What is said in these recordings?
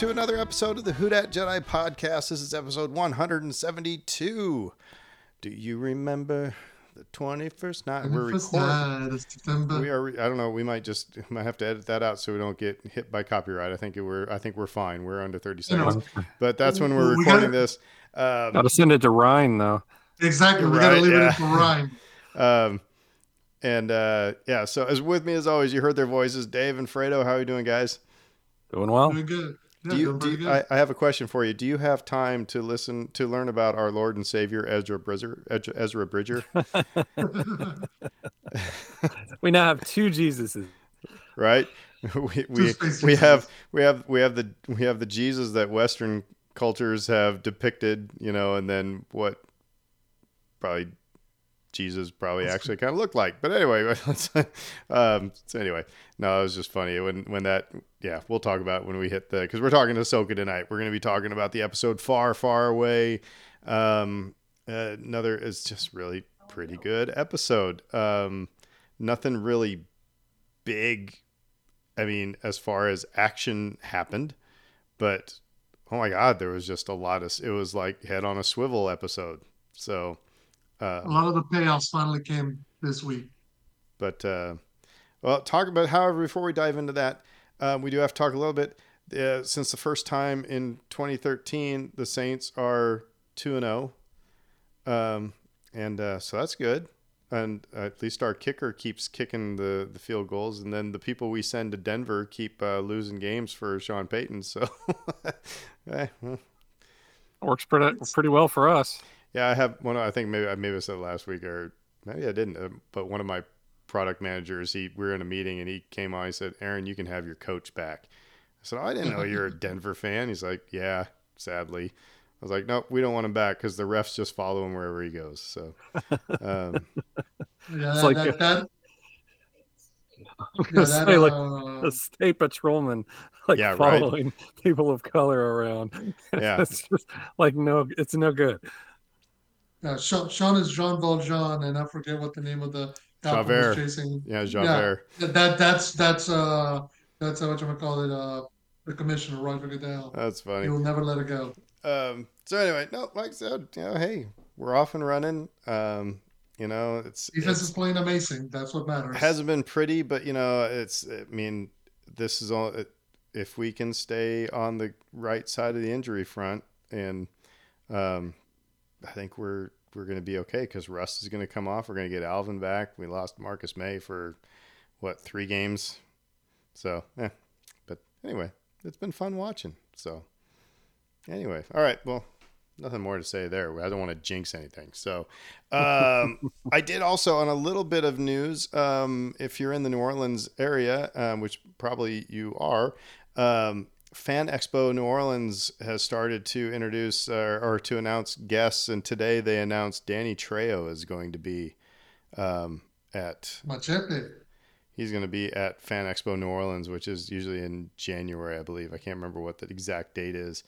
welcome to another episode of the Who Dat Jedi podcast. This is episode 172. Do you remember the 21st night? We're First recording. night of September. We are. I don't know. We might just might have to edit that out so we don't get hit by copyright. I think it, we're. I think we're fine. We're under 30 You know, seconds. But that's when we're we recording gotta- this. Um, Gotta send it to Ryan though. exactly. We Right, gotta leave yeah. it for Ryan. Um, and uh, yeah, so as with me as always, you heard their voices, Dave and Fredo. How are you doing, guys? Doing well. Doing good. Yeah, do you, do you- I, I have a question for you. Do you have time to listen to learn about our Lord and Savior Ezra Bridger? Ezra, Ezra Bridger, We now have two Jesuses. right? We we, we have we have we have the we have the Jesus that Western cultures have depicted, you know, and then what probably Jesus probably actually kind of looked like. But anyway, um, so anyway, no, it was just funny when when that. Yeah, we'll talk about when we hit the because we're talking to Ahsoka tonight. We're going to be talking about the episode Far, Far Away. Um, uh, another is just really pretty good episode. Um, nothing really big. I mean, as far as action happened, but oh my god, there was just a lot of. It was like head on a swivel episode. So. Uh, a lot of the payoffs finally came this week. but uh, well, talk about however before we dive into that, uh, we do have to talk a little bit. Uh, since the first time in 2013, the Saints are two and zero, um, and uh, so that's good. And at least our kicker keeps kicking the, the field goals, and then the people we send to Denver keep uh, losing games for Sean Payton. So, eh, well, Works pretty pretty well for us. Yeah, I have one. I think maybe I maybe I said last week, or maybe I didn't. Uh, but one of my product managers, he we were in a meeting and he came on. He said, "Aaron, you can have your coach back." I said, oh, "I didn't know you're a Denver fan." He's like, "Yeah, sadly." I was like, "Nope, we don't want him back because the refs just follow him wherever he goes." So, um, Yeah, It's like that, a- that, I'm yeah, gonna that, say like uh, a state patrolman like Yeah, right. following people of color around. Yeah. it's just like no it's no good. Yeah, Sean, Sean is Jean Valjean, and I forget what the name of the Javert. was chasing. yeah, Javert. That, that that's that's uh that's uh, what you call it uh the commissioner Roger Goodell. That's funny. He will never let it go. um, so anyway, no, like I said, you know, hey, we're off and running. Um, you know, it's Defense it's- is playing amazing. That's what matters. It hasn't been pretty, but you know, it's. I mean, this is all. If we can stay on the right side of the injury front, and um, I think we're we're going to be okay because Russ is going to come off. We're going to get Alvin back. We lost Marcus Maye for what three games, so yeah. But anyway, it's been fun watching. So anyway, all right. Well, nothing more to say there. I don't want to jinx anything. So, um, I did also on a little bit of news. Um, if you're in the New Orleans area, um, which probably you are, um, Fan Expo New Orleans has started to introduce uh, or to announce guests, and today they announced Danny Trejo is going to be um, at. Machete. He's going to be at Fan Expo New Orleans, which is usually in January, I believe. I can't remember what the exact date is.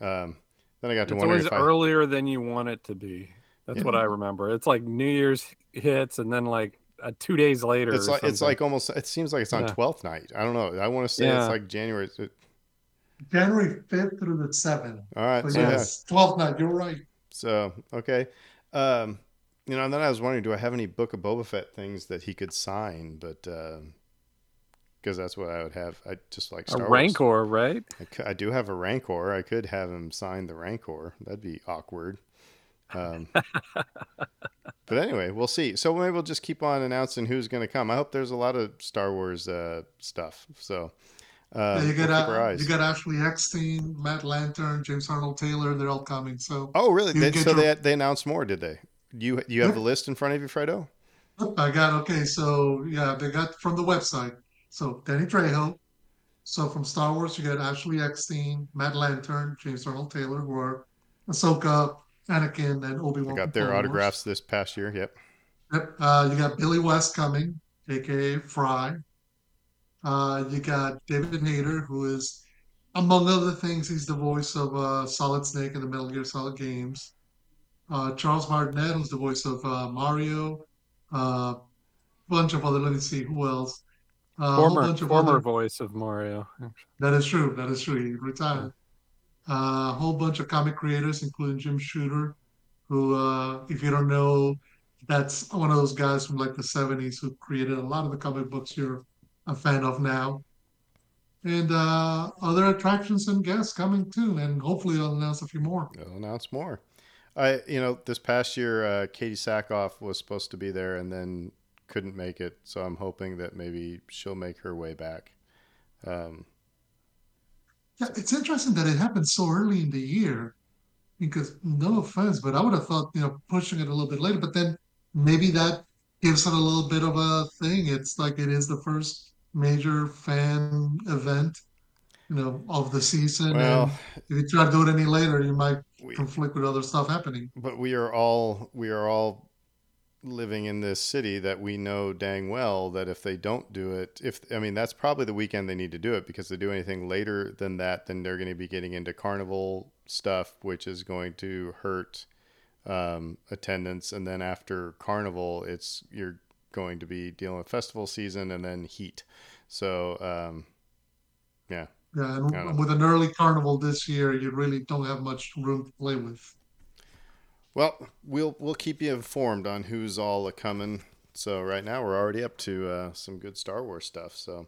Um, then I got to It's wondering always if I, earlier than you want it to be. That's Yeah. what I remember. It's like New Year's hits and then like uh, two days later. it's like it's like almost. It seems like it's on Yeah. Twelfth night. I don't know. I want to say Yeah. it's like January. January 5th through the 7th. All right. But So, yeah. yes, 12th night. You're right. So okay. Um, you know, and then I was wondering, do I have any Book of Boba Fett things that he could sign? But because that's what I would have. I just like a Star Wars. rancor, right? I, I do have a Rancor. I could have him sign the Rancor. That'd be awkward. Um, but anyway, we'll see. So maybe we'll just keep on announcing who's going to come. I hope there's a lot of Star Wars uh, stuff. So uh, Yeah, you got you got Ashley Eckstein, Matt Lanter, James Arnold Taylor. They're all coming. So oh, really? They, so your- they they announced more, did they? You you have Yeah. the list in front of you, Fredo? I got okay. So yeah, they got from the website. So Danny Trejo. So from Star Wars, you got Ashley Eckstein, Matt Lanter, James Arnold Taylor, who are Ahsoka, Anakin, and Obi Wan. got their autographs this past year. Yep. Yep. Uh, you got Billy West coming, aka Fry. Uh, you got David Hayter, who is, among other things, he's the voice of uh, Solid Snake in the Metal Gear Solid games. Uh, Charles Martinet, who's the voice of uh, Mario. A bunch of other. Let me see who else. Uh, former bunch of former other- voice of Mario. That is true. That is true. He retired. Uh, a whole bunch of comic creators, including Jim Shooter, who, uh, if you don't know, that's one of those guys from like the 70s who created a lot of the comic books you're a fan of now. And uh, other attractions and guests coming too. And hopefully, I'll announce a few more. They'll announce more. I, you know, this past year, uh, Katee Sackhoff was supposed to be there and then couldn't make it. So I'm hoping that maybe she'll make her way back. Um, Yeah, it's interesting that it happened so early in the year because no offense, but I would have thought, you know, pushing it a little bit later, but then maybe that gives it a little bit of a thing. It's like it is the first major fan event, you know, of the season. well, and if you try to do it any later, you might we, conflict with other stuff happening. but we are all we are all living in this city that we know dang well that if they don't do it if i mean that's probably the weekend they need to do it because they do anything later than that then they're going to be getting into carnival stuff which is going to hurt um, attendance and then after carnival it's you're going to be dealing with festival season and then heat so um, yeah Yeah, I don't know. and with an early carnival this year, you really don't have much room to play with. Well, we'll we'll keep you informed on who's all a coming. So right now we're already up to uh, some good Star Wars stuff. So,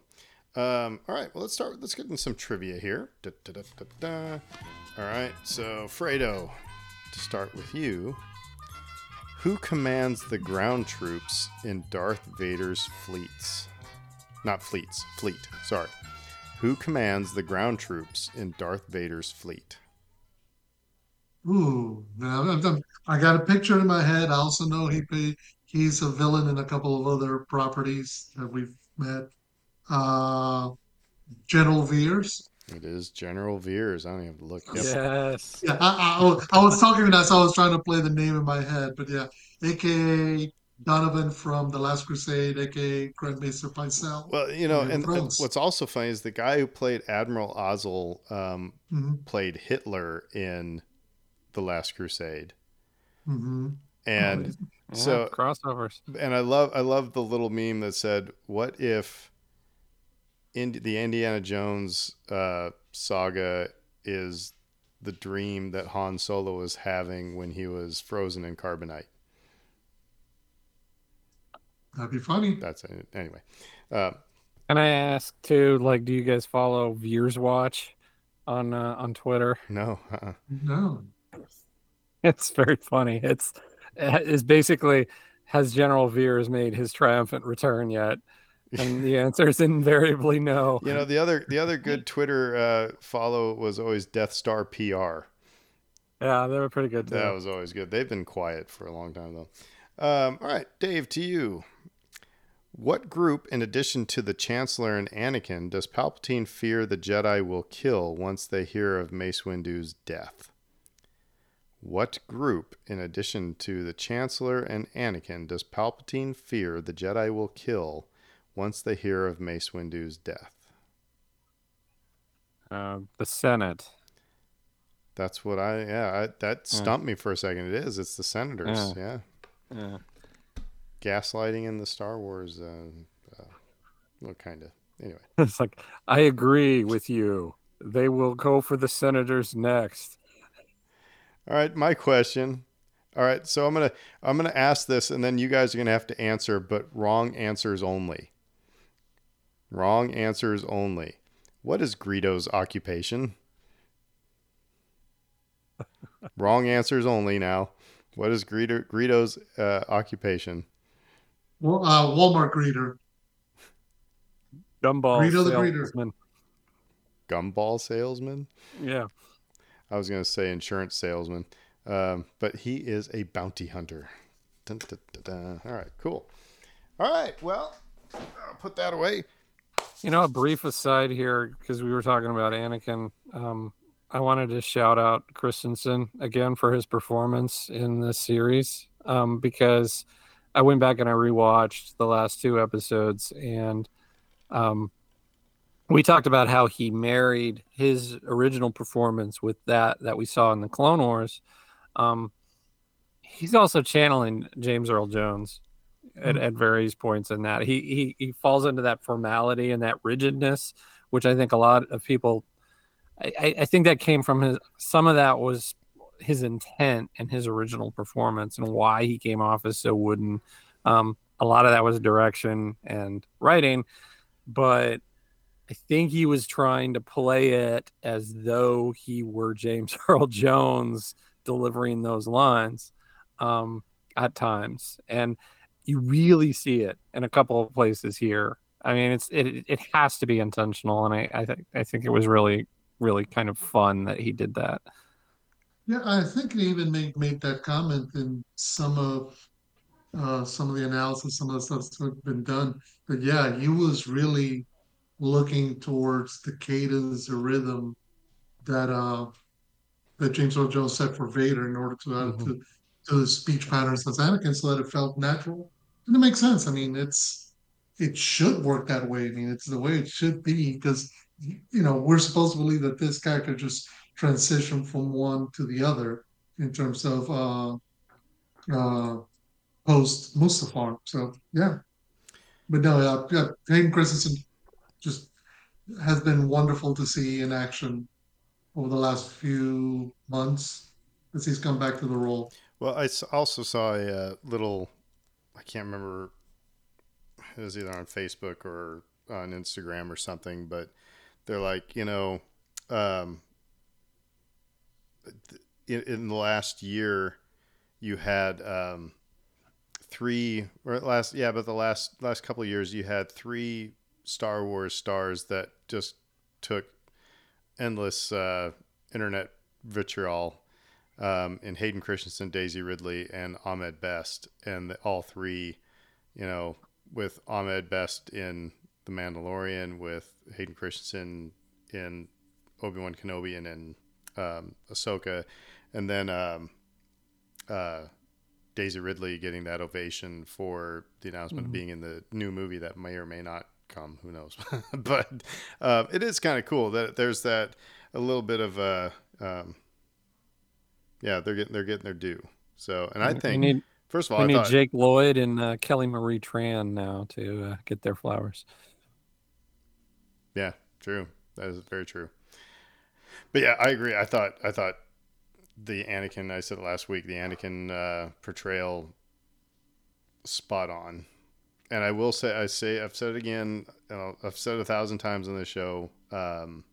um, all right, well let's start. Let's get into some trivia here. Da, da, da. All right, so Fredo, to start with you, who commands the ground troops in Darth Vader's fleets? Not fleets, fleet. Sorry. Who commands the ground troops in Darth Vader's fleet? Ooh, I got a picture in my head. I also know he he's a villain in a couple of other properties that we've met. Uh, General Veers. It is General Veers. I don't even have to look. Yep. Yes. Yeah, I, I, was- I was talking that, so I was trying to play the name in my head, but yeah, AKA Donovan from The Last Crusade, AKA Grand Maester Pycelle. Well, you know, and, and what's also funny is the guy who played Admiral Ozzel um, hmm played Hitler in The Last Crusade, hmm and Yeah, So- crossovers. and I love I love the little meme that said, "What if in the Indiana Jones uh, saga is the dream that Han Solo was having when he was frozen in carbonite?" That'd be funny. That's it. Anyway. Uh, Can I ask too? Like, do you guys follow Veers Watch on uh, on Twitter? no, uh-uh. No. It's very funny. It's it's basically has General Veers made his triumphant return yet? And the answer is invariably no. You know, the other the other good Twitter uh, follow was always Death Star PR. Yeah, they were pretty good too. That was always good. They've been quiet for a long time though. Um, all right, Dave, to you. What group, in addition to the Chancellor and Anakin, does Palpatine fear the Jedi will kill once they hear of Mace Windu's death? What group, in addition to the Chancellor and Anakin, does Palpatine fear the Jedi will kill once they hear of Mace Windu's death? Uh, the Senate. That's what I yeah. I, that stumped me for a second. It is. It's the senators. Yeah. Yeah. Gaslighting in the Star Wars. Uh, uh, well, kind of. Anyway. It's like I agree with you. They will go for the senators next. All right. My question. All right. So I'm gonna I'm gonna ask this, and then you guys are gonna have to answer, but wrong answers only. Wrong answers only. What is Greedo's occupation? wrong answers only. Now, what is Greedo, Greedo's uh, occupation? Well, uh, Walmart greeter. Gumball Greedo the greeter. Gumball salesman. Yeah. I was going to say insurance salesman, um, but he is a bounty hunter. Dun, dun, dun, dun. All right, cool. All right, well, I'll put that away. You know, a brief aside here, because we were talking about Anakin. Um, I wanted to shout out Christensen again for his performance in this series um, because I went back and I rewatched the last two episodes and um, we talked about how he married his original performance with that that we saw in the Clone Wars. Um, he's also channeling James Earl Jones at, at various points in that. He, he he falls into that formality and that rigidness, which I think a lot of people I, I think that came from his some of that was his intent and his original performance and why he came off as so wooden. Um, a lot of that was direction and writing, but I think he was trying to play it as though he were James Earl Jones delivering those lines um, at times, and you really see it in a couple of places here. I mean, it's it it has to be intentional, and I I, th- I think it was really really kind of fun that he did that. Yeah, I think he even made made that comment in some of uh, some of the analysis, some of the stuff that's been done. But yeah, he was really looking towards the cadence the rhythm that uh, that James Earl Jones set for Vader in order to uh, mm-hmm. to to the speech patterns as Anakin, so that it felt natural. And it makes sense. I mean, it's it should work that way. I mean, it's the way it should be because you know we're supposed to believe that this character just transitioned from one to the other in terms of uh, uh, post Mustafar. So yeah, but no, yeah, yeah, Hayden Christensen just has been wonderful to see in action over the last few months as he's come back to the role. Well, I also saw a uh, little, I can't remember, it was either on Facebook or on Instagram or something, but they're like, you know, um, in, in the last year, you had um, three or last yeah, but the last last couple of years, you had three Star Wars stars that just took endless uh, internet vitriol um, in Hayden Christensen, Daisy Ridley, and Ahmed Best, and all three, you know, with Ahmed Best in The Mandalorian, with Hayden Christensen in Obi Wan Kenobi and in um, Ahsoka, and then um, uh, Daisy Ridley getting that ovation for the announcement mm-hmm. of being in the new movie that may or may not come. Who knows? but uh, it is kind of cool that there's that a little bit of a um, yeah they're getting they're getting their due. So and I think need, first of all we I need thought, Jake Lloyd and uh, Kelly Marie Tran now to uh, get their flowers. Yeah, true. That is very true. But yeah, I agree. I thought I thought the Anakin. I said last week. The Anakin uh, portrayal spot on. And I will say, I say, I've said it again. I've said it a thousand times on this show. Um,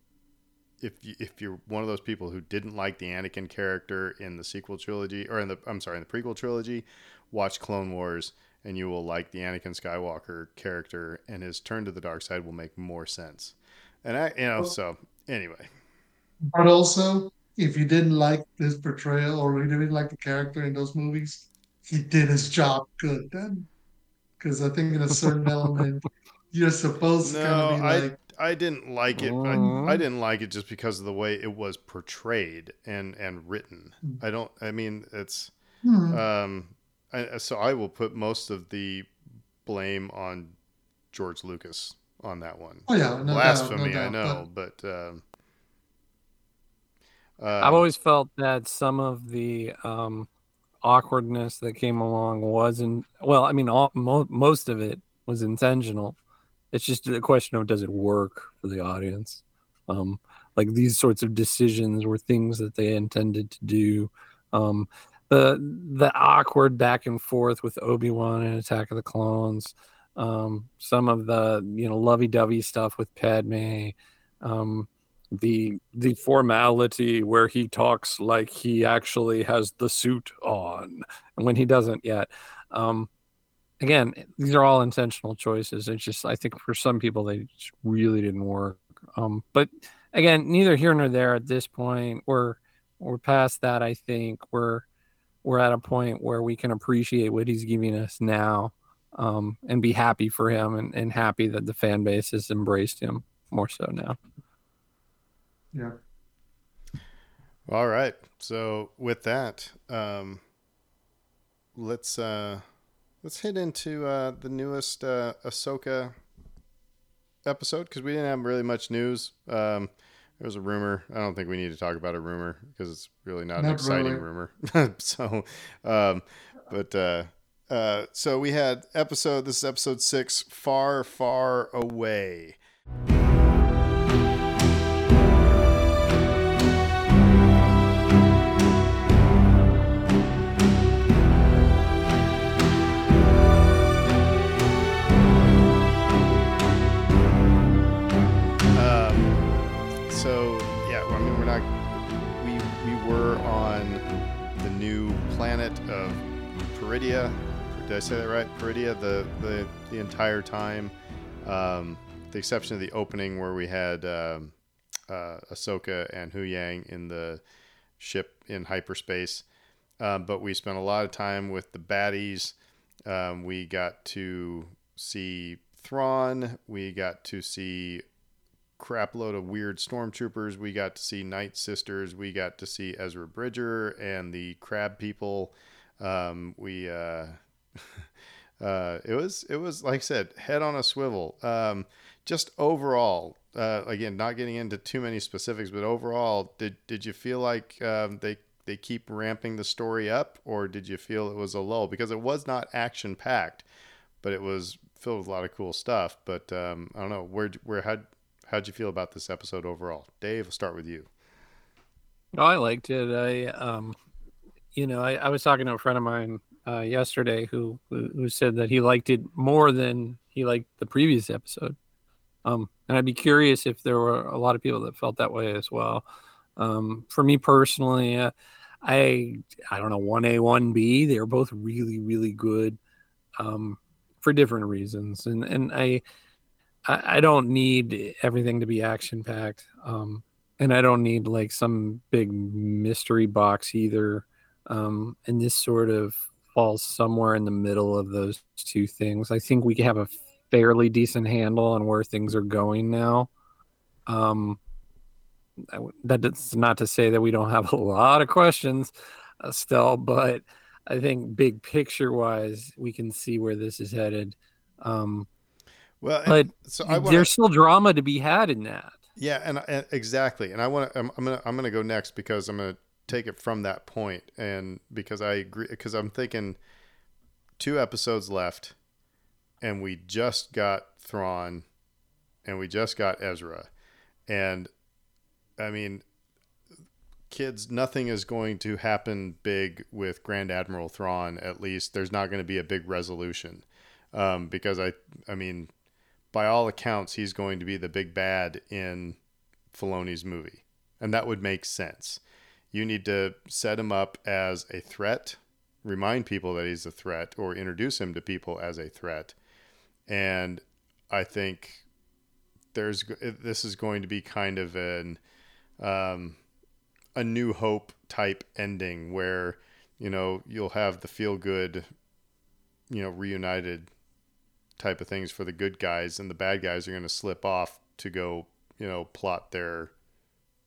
if you, if you're one of those people who didn't like the Anakin character in the sequel trilogy, or in the I'm sorry, in the prequel trilogy, watch Clone Wars, and you will like the Anakin Skywalker character, and his turn to the dark side will make more sense. And I, you know, well, so anyway. But also, if you didn't like this portrayal or you didn't like the character in those movies, he did his job good then. Because I think in a certain element, you're supposed no, to kind of be I, like. I didn't like it. I, I, didn't like it just because of the way it was portrayed and and written. I don't. I mean, it's. Mm. Um, I, so I will put most of the blame on George Lucas on that one. Oh yeah, no blasphemy. Doubt, no I know, but, but um, um, I've always felt that some of the um, awkwardness that came along wasn't well. I mean, all, mo- most of it was intentional. It's just a question of does it work for the audience. Um, like these sorts of decisions were things that they intended to do. Um, the the awkward back and forth with Obi Wan and Attack of the Clones um, some of the you know lovey-dovey stuff with Padme, um, the the formality where he talks like he actually has the suit on when he doesn't yet. Um, again, these are all intentional choices. It's just I think for some people they really didn't work. Um, but again, neither here nor there at this point. We're we're past that. I think we're we're at a point where we can appreciate what he's giving us now um, and be happy for him and, and happy that the fan base has embraced him more so now. Yeah. All right. So with that, um, let's uh, let's hit into uh, the newest uh, Ahsoka episode because we didn't have really much news. Um, there was a rumor. I don't think we need to talk about a rumor because it's really not, not an exciting really. rumor. so, um, but uh, Uh, so we had episode. This is episode six. Far, far away. Say that right? Peridea. The the the entire time, um, the exception of the opening where we had um, uh, Ahsoka and Huyang in the ship in hyperspace. Um, but we spent a lot of time with the baddies. Um, we got to see Thrawn. We got to see crap load of weird stormtroopers. We got to see Night Sisters. We got to see Ezra Bridger and the Crab People. Um, we uh, uh, it was it was like I said, head on a swivel. Um, just overall, uh, again, not getting into too many specifics, but overall, did did you feel like um, they they keep ramping the story up, or did you feel it was a lull? Because it was not action packed, but it was filled with a lot of cool stuff. But um, I don't know where where how how'd you feel about this episode overall, Dave? I'll start with you. Oh, I liked it. I um, you know, I, I was talking to a friend of mine uh, yesterday who, who said that he liked it more than he liked the previous episode. Um, and I'd be curious if there were a lot of people that felt that way as well. Um, for me personally, uh, I I don't know one A one B. They're both really really good um, for different reasons, and and I I, I don't need everything to be action packed, um, and I don't need like some big mystery box either. Um, and this sort of falls somewhere in the middle of those two things. I think we have a fairly decent handle on where things are going now. Um, that's not to say that we don't have a lot of questions uh, still, but I think big picture wise, we can see where this is headed. Um, well, but so wanna, there's still drama to be had in that. Yeah, and, and exactly. And I want to. I'm, I'm, gonna. I'm gonna go next because I'm gonna take it from that point, and because I agree. Because I'm thinking two episodes left, and we just got Thrawn, and we just got Ezra, and I mean, kids, nothing is going to happen big with Grand Admiral Thrawn. At least there's not going to be a big resolution, um, because I, I mean, by all accounts, he's going to be the big bad in Filoni's movie, and that would make sense. You need to set him up as a threat, remind people that he's a threat, or introduce him to people as a threat, and I think there's this is going to be kind of an um, a New Hope type ending where you know you'll have the feel good, you know, reunited type of things for the good guys, and the bad guys are going to slip off to go, you know, plot their,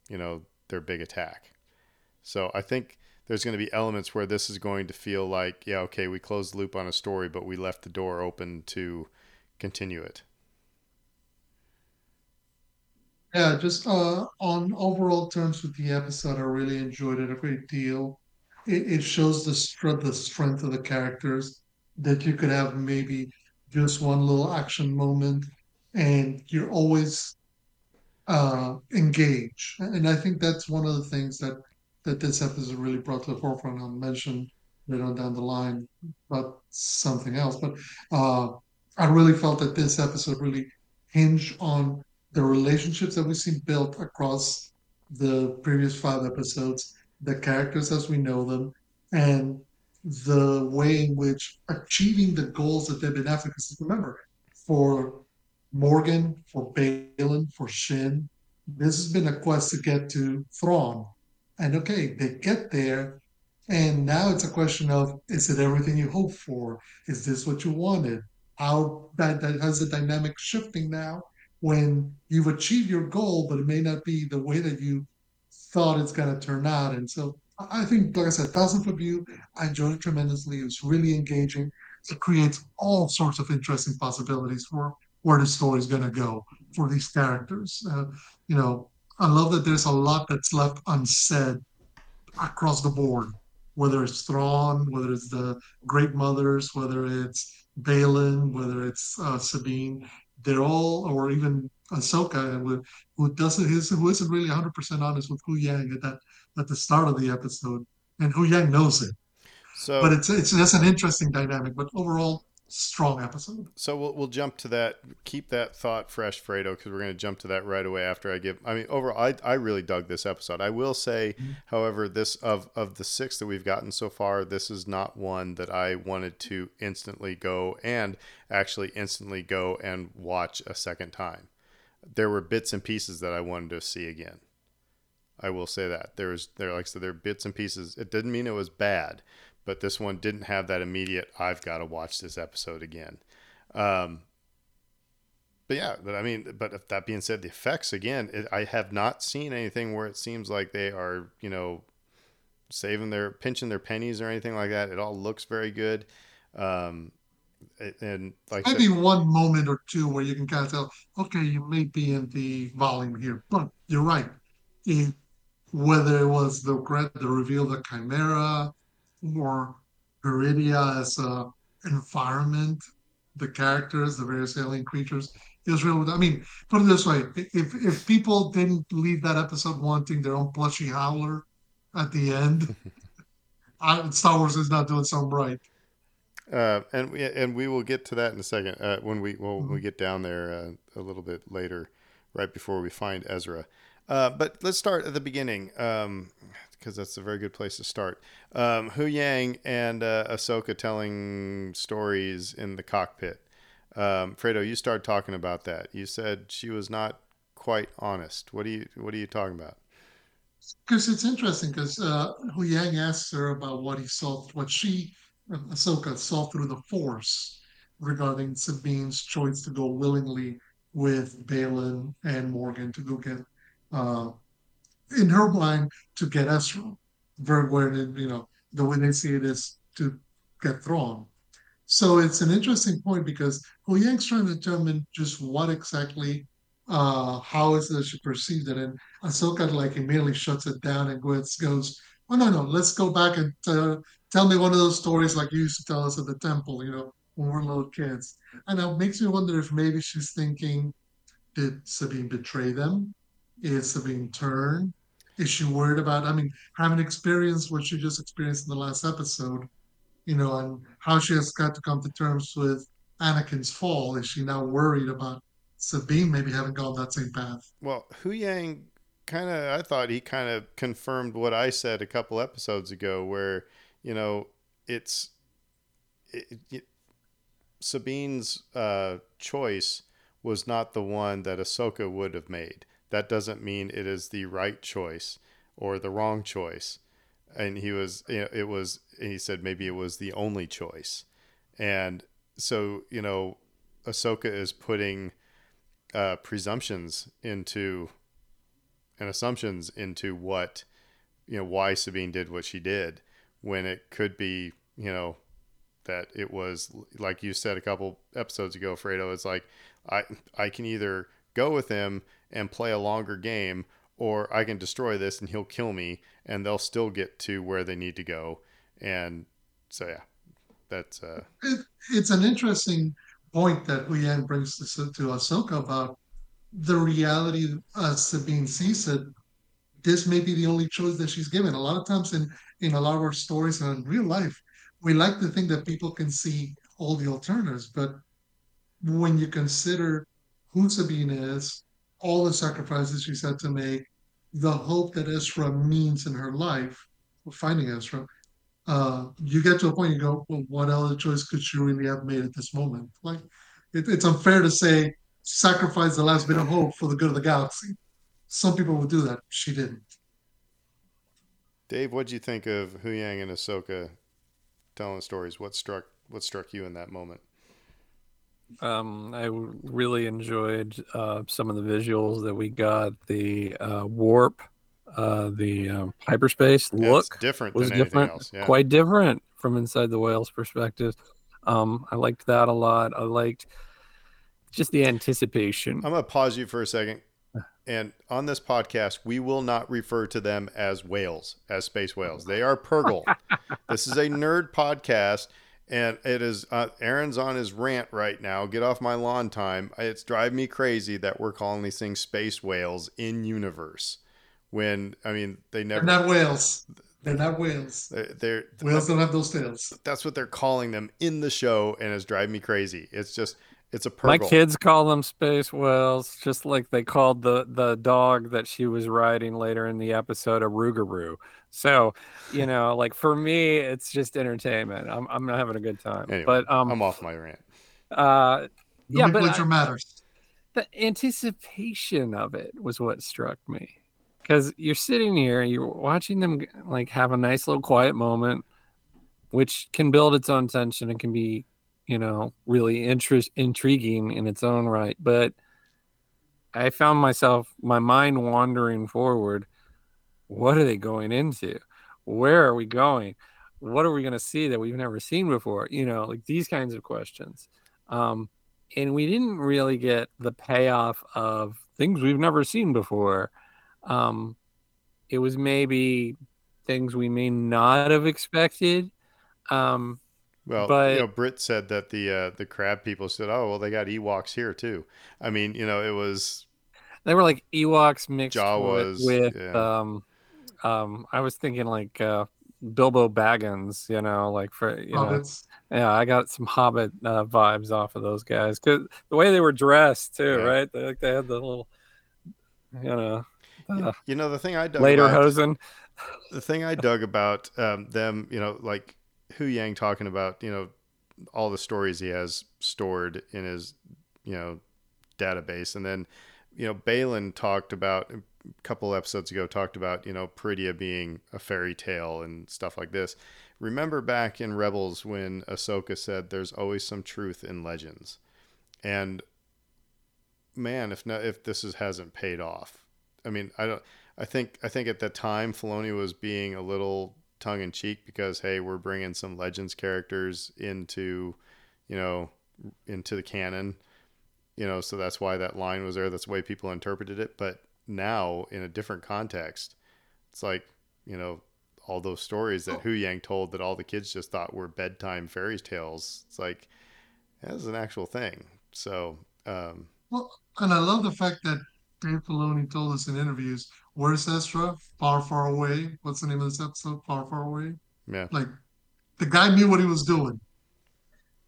you know, their big attack. So I think there's going to be elements where this is going to feel like, yeah, okay, we closed the loop on a story, but we left the door open to continue it. Yeah, just uh, on overall terms with the episode, I really enjoyed it a great deal. It, it shows the strength, the strength of the characters that you could have maybe just one little action moment, and you're always uh, engaged. And I think that's one of the things that that this episode really brought to the forefront. I'll mention later on down the line about something else, but uh, I really felt that this episode really hinged on the relationships that we've seen built across the previous five episodes, the characters as we know them, and the way in which achieving the goals that they've been after. Because remember, for Morgan, for Baylan, for Shin, this has been a quest to get to Thrawn. And okay, they get there, and now it's a question of is it everything you hoped for? Is this what you wanted? How that, that has the dynamic shifting now when you've achieved your goal, but it may not be the way that you thought it's going to turn out. And so I think, like I said, Thousand Foot View, I enjoyed it tremendously. It was really engaging. It creates all sorts of interesting possibilities for where the story is going to go for these characters. Uh, you know, I love that there's a lot that's left unsaid across the board. whether it's Thrawn, whether it's the Great Mothers, whether it's Baylan, whether it's uh, Sabine, they're all, or even Ahsoka, who doesn't, who isn't really 100% honest with Huyang at that at the start of the episode, and Huyang knows it. So, but it's it's just an interesting dynamic. But overall, strong episode. So we'll we'll jump to that. Keep that thought fresh, Fredo, because we're going to jump to that right away after I give. I mean, overall, I I really dug this episode. I will say, mm-hmm. however, this of of the six that we've gotten so far, this is not one that I wanted to instantly go and actually instantly go and watch a second time. There were bits and pieces that I wanted to see again. I will say that there's there like I said there are bits and pieces. It didn't mean it was bad but this one didn't have that immediate I've got to watch this episode again. Um, but yeah, but I mean, but that being said, the effects again, it, I have not seen anything where it seems like they are, you know, saving their pinching their pennies or anything like that. It all looks very good. Um, and like maybe said, one moment or two where you can kind of tell, okay, you may be in the volume here, but you're right. It, whether it was the the reveal of the Chimaera, more Peridea as a environment, the characters, the various alien creatures. Israel, I mean, put it this way: if if people didn't leave that episode wanting their own plushy howler at the end, I, Star Wars is not doing something right. Uh, and we and we will get to that in a second uh, when we well, mm-hmm. we get down there uh, a little bit later, right before we find Ezra. Uh, but let's start at the beginning. Um, because that's a very good place to start. Um, Huyang and uh, Ahsoka telling stories in the cockpit. Um, Fredo, you started talking about that. You said she was not quite honest. What are you What are you talking about? Because it's interesting. Because uh, Huyang asks her about what he saw, what she Ahsoka saw through the Force regarding Sabine's choice to go willingly with Baylan and Morgan to go get uh, in her mind to get Ezra, very where you know the way they see it is to get Thrawn. So it's an interesting point because Huyang's trying to determine just what exactly, uh, how is it she perceived it, and Ahsoka like immediately shuts it down and goes, goes, oh no no, let's go back and tell me one of those stories like you used to tell us at the temple, you know, when we're little kids. And it makes me wonder if maybe she's thinking, did Sabine betray them? Is Sabine turned? is she worried about i mean having experienced what she just experienced in the last episode you know and how she has got to come to terms with anakin's fall is she now worried about sabine maybe having gone that same path well huyang kind of i thought he kind of confirmed what i said a couple episodes ago where you know it's it, it, sabine's uh, choice was not the one that ahsoka would have made that doesn't mean it is the right choice or the wrong choice. And he was, you know, it was, he said maybe it was the only choice. And so, you know, Ahsoka is putting uh, presumptions into and assumptions into what, you know, why Sabine did what she did when it could be, you know, that it was like you said a couple episodes ago, Fredo. It's like I I can either go with him and play a longer game, or I can destroy this and he'll kill me, and they'll still get to where they need to go. And so, yeah, that's. Uh... It, it's an interesting point that Huyang brings to, to Ahsoka about the reality as Sabine sees it. This may be the only choice that she's given. A lot of times in, in a lot of our stories and in real life, we like to think that people can see all the alternatives, but when you consider who Sabine is, all the sacrifices she's had to make, the hope that Ezra means in her life, finding Ezra, uh, you get to a point you go, well, what other choice could she really have made at this moment? Like, it, it's unfair to say sacrifice the last bit of hope for the good of the galaxy. Some people would do that. She didn't. Dave, what do you think of Huyang and Ahsoka telling stories? What struck what struck you in that moment? Um, I really enjoyed uh, some of the visuals that we got. The uh, warp, uh, the um, hyperspace yeah, look different was different, yeah. quite different from inside the whale's perspective. Um, I liked that a lot. I liked just the anticipation. I'm gonna pause you for a second. and on this podcast, we will not refer to them as whales, as space whales. They are Purrgil. this is a nerd podcast, and it is uh, Aaron's on his rant right now. Get off my lawn time. It's driving me crazy that we're calling these things space whales in universe. When I mean, they never. They're not whales. They're not whales. They're, they're whales don't have those tails. That's what they're calling them in the show, and it's driving me crazy. It's just it's a Purrgil. My kids call them space whales, just like they called the the dog that she was riding later in the episode a Rougarou. So, you know, like for me, it's just entertainment. I'm I'm not having a good time. Anyway, but um, I'm off my rant. Uh, yeah, but I, matters. The anticipation of it was what struck me, because you're sitting here and you're watching them like have a nice little quiet moment, which can build its own tension and can be you know, really interest intriguing in its own right. But I found myself my mind wandering forward. What are they going into? Where are we going? What are we going to see that we've never seen before? You know, like these kinds of questions. Um, and we didn't really get the payoff of things we've never seen before. Um, it was maybe things we may not have expected. Um, well, but, you know, Britt said that the uh, the crab people said, "Oh, well, they got Ewoks here too." I mean, you know, it was they were like Ewoks mixed Jawas, with, with yeah. um, um, I was thinking like uh, Bilbo Baggins, you know, like for you Hobbits. know, yeah, I got some Hobbit uh, vibes off of those guys because the way they were dressed too, yeah. right? They like they had the little, you know, uh, you know, the thing I dug later about, hosen. The thing I dug about um, them, you know, like Huyang talking about you know all the stories he has stored in his you know database, and then you know Baylan talked about a couple episodes ago talked about you know Peridea being a fairy tale and stuff like this. Remember back in Rebels when Ahsoka said, "There's always some truth in legends," and man, if not, if this is, hasn't paid off, I mean, I don't. I think I think at the time Filoni was being a little tongue in cheek because hey, we're bringing some Legends characters into, you know, into the canon, you know, so that's why that line was there. That's the way people interpreted it. But now, in a different context, it's like you know all those stories that Huyang told that all the kids just thought were bedtime fairy tales. It's like that's an actual thing. So, um, well, and I love the fact that Dave Filoni told us in interviews Where's Ezra? Far, far away. What's the name of this episode? Far, far away. Yeah. Like the guy knew what he was doing.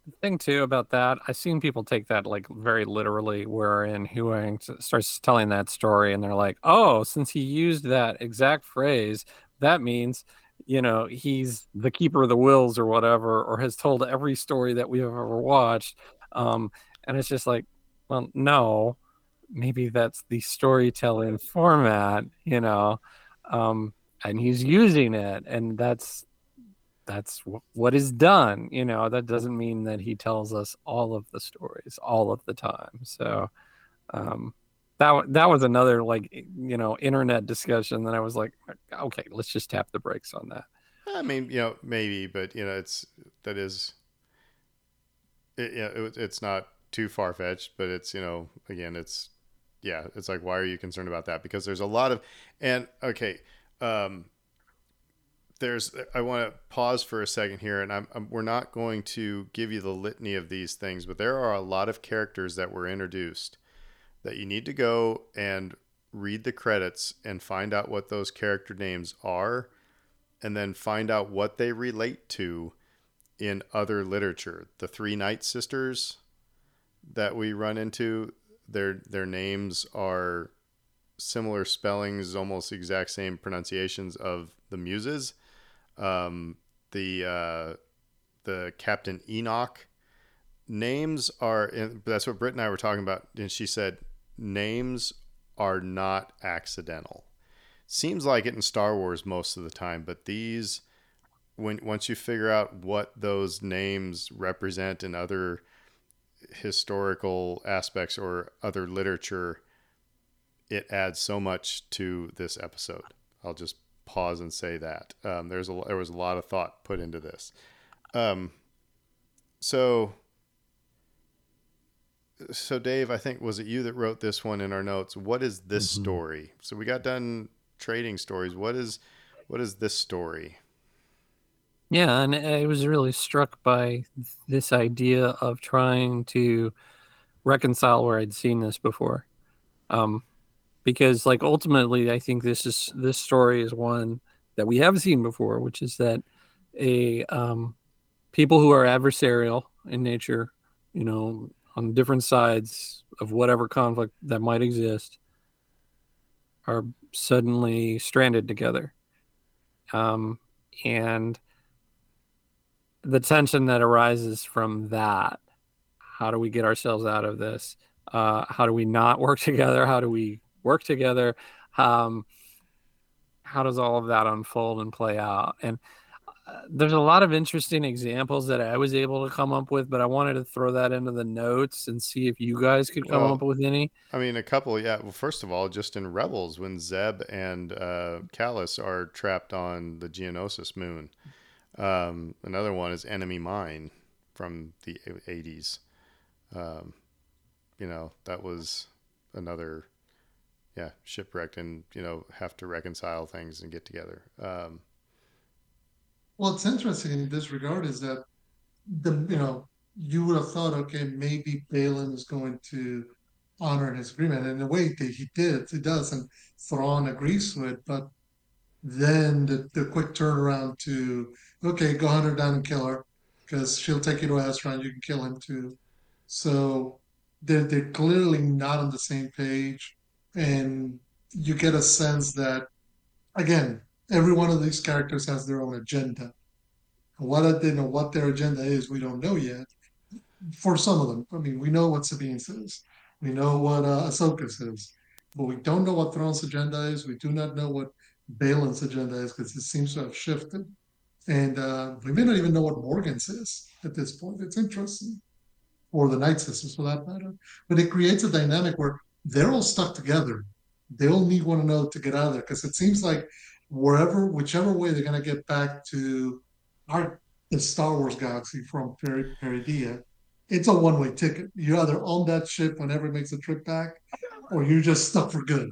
The thing too about that, I've seen people take that like very literally, wherein Huyang starts telling that story, and they're like, "Oh, since he used that exact phrase, that means." You know, he's the keeper of the wills or whatever, or has told every story that we've ever watched. Um, and it's just like, well, no, maybe that's the storytelling format, you know, um, and he's using it, and that's that's w- what is done. You know, that doesn't mean that he tells us all of the stories all of the time. So um, that that was another like you know internet discussion that I was like, okay, let's just tap the brakes on that. I mean, you know, maybe, but you know, it's that is, it, you know, it, it's not too far fetched, but it's you know, again, it's yeah, it's like why are you concerned about that? Because there's a lot of and okay, um, there's I want to pause for a second here, and I'm, I'm, we're not going to give you the litany of these things, but there are a lot of characters that were introduced that you need to go and read the credits and find out what those character names are, and then find out what they relate to in other literature. The three Night Sisters that we run into, their their names are similar spellings, almost exact same pronunciations of the muses. Um, the uh, the Captain Enoch names are that's what Britt and I were talking about, and she said names are not accidental. Seems like it in Star Wars most of the time, but these when once you figure out what those names represent in other historical aspects or other literature, it adds so much to this episode. I'll just pause and say that um, there's a there was a lot of thought put into this. Um, so so Dave, I think was it you that wrote this one in our notes? What is this Mhm. story? So we got done trading stories. What is what is this story? Yeah, and I was really struck by this idea of trying to reconcile where I'd seen this before. Um, because like ultimately I think this is this story is one that we have seen before, which is that a um, people who are adversarial in nature, you know, on different sides of whatever conflict that might exist, are suddenly stranded together. Um, and the tension that arises from that how do we get ourselves out of this uh, how do we not work together how do we work together um, how does all of that unfold and play out and uh, there's a lot of interesting examples that i was able to come up with but i wanted to throw that into the notes and see if you guys could come Well, up with any I mean, a couple. Yeah. Well, first of all, just in Rebels, when Zeb and uh, Kallus are trapped on the Geonosis moon. Um, another one is Enemy Mine from the '80s. Um, you know, that was another, yeah, shipwrecked, and you know, have to reconcile things and get together. Um, Well, it's interesting in this regard is that the you know you would have thought okay maybe Baylan is going to honor his agreement and in a way that he did he does and Thrawn agrees to it but then the, the quick turnaround to okay go hunt her down and kill her because she'll take you to Astron you can kill him too so they're they're clearly not on the same page and you get a sense that again every one of these characters has their own agenda. What they know what their agenda is, we don't know yet. For some of them, I mean, we know what Sabine says, we know what uh, Ahsoka says, but we don't know what Thrawn's agenda is. We do not know what Baylan's agenda is because it seems to have shifted, and uh, we may not even know what Morgan says at this point. It's interesting, or the Night Sisters for that matter. But it creates a dynamic where they're all stuck together. They all need one another to get out of there because it seems like wherever, whichever way they're going to get back to our the Star Wars galaxy from Peri- Peridea, it's a one way ticket. You're either own that ship whenever it makes a trip back, or you're just stuck for good.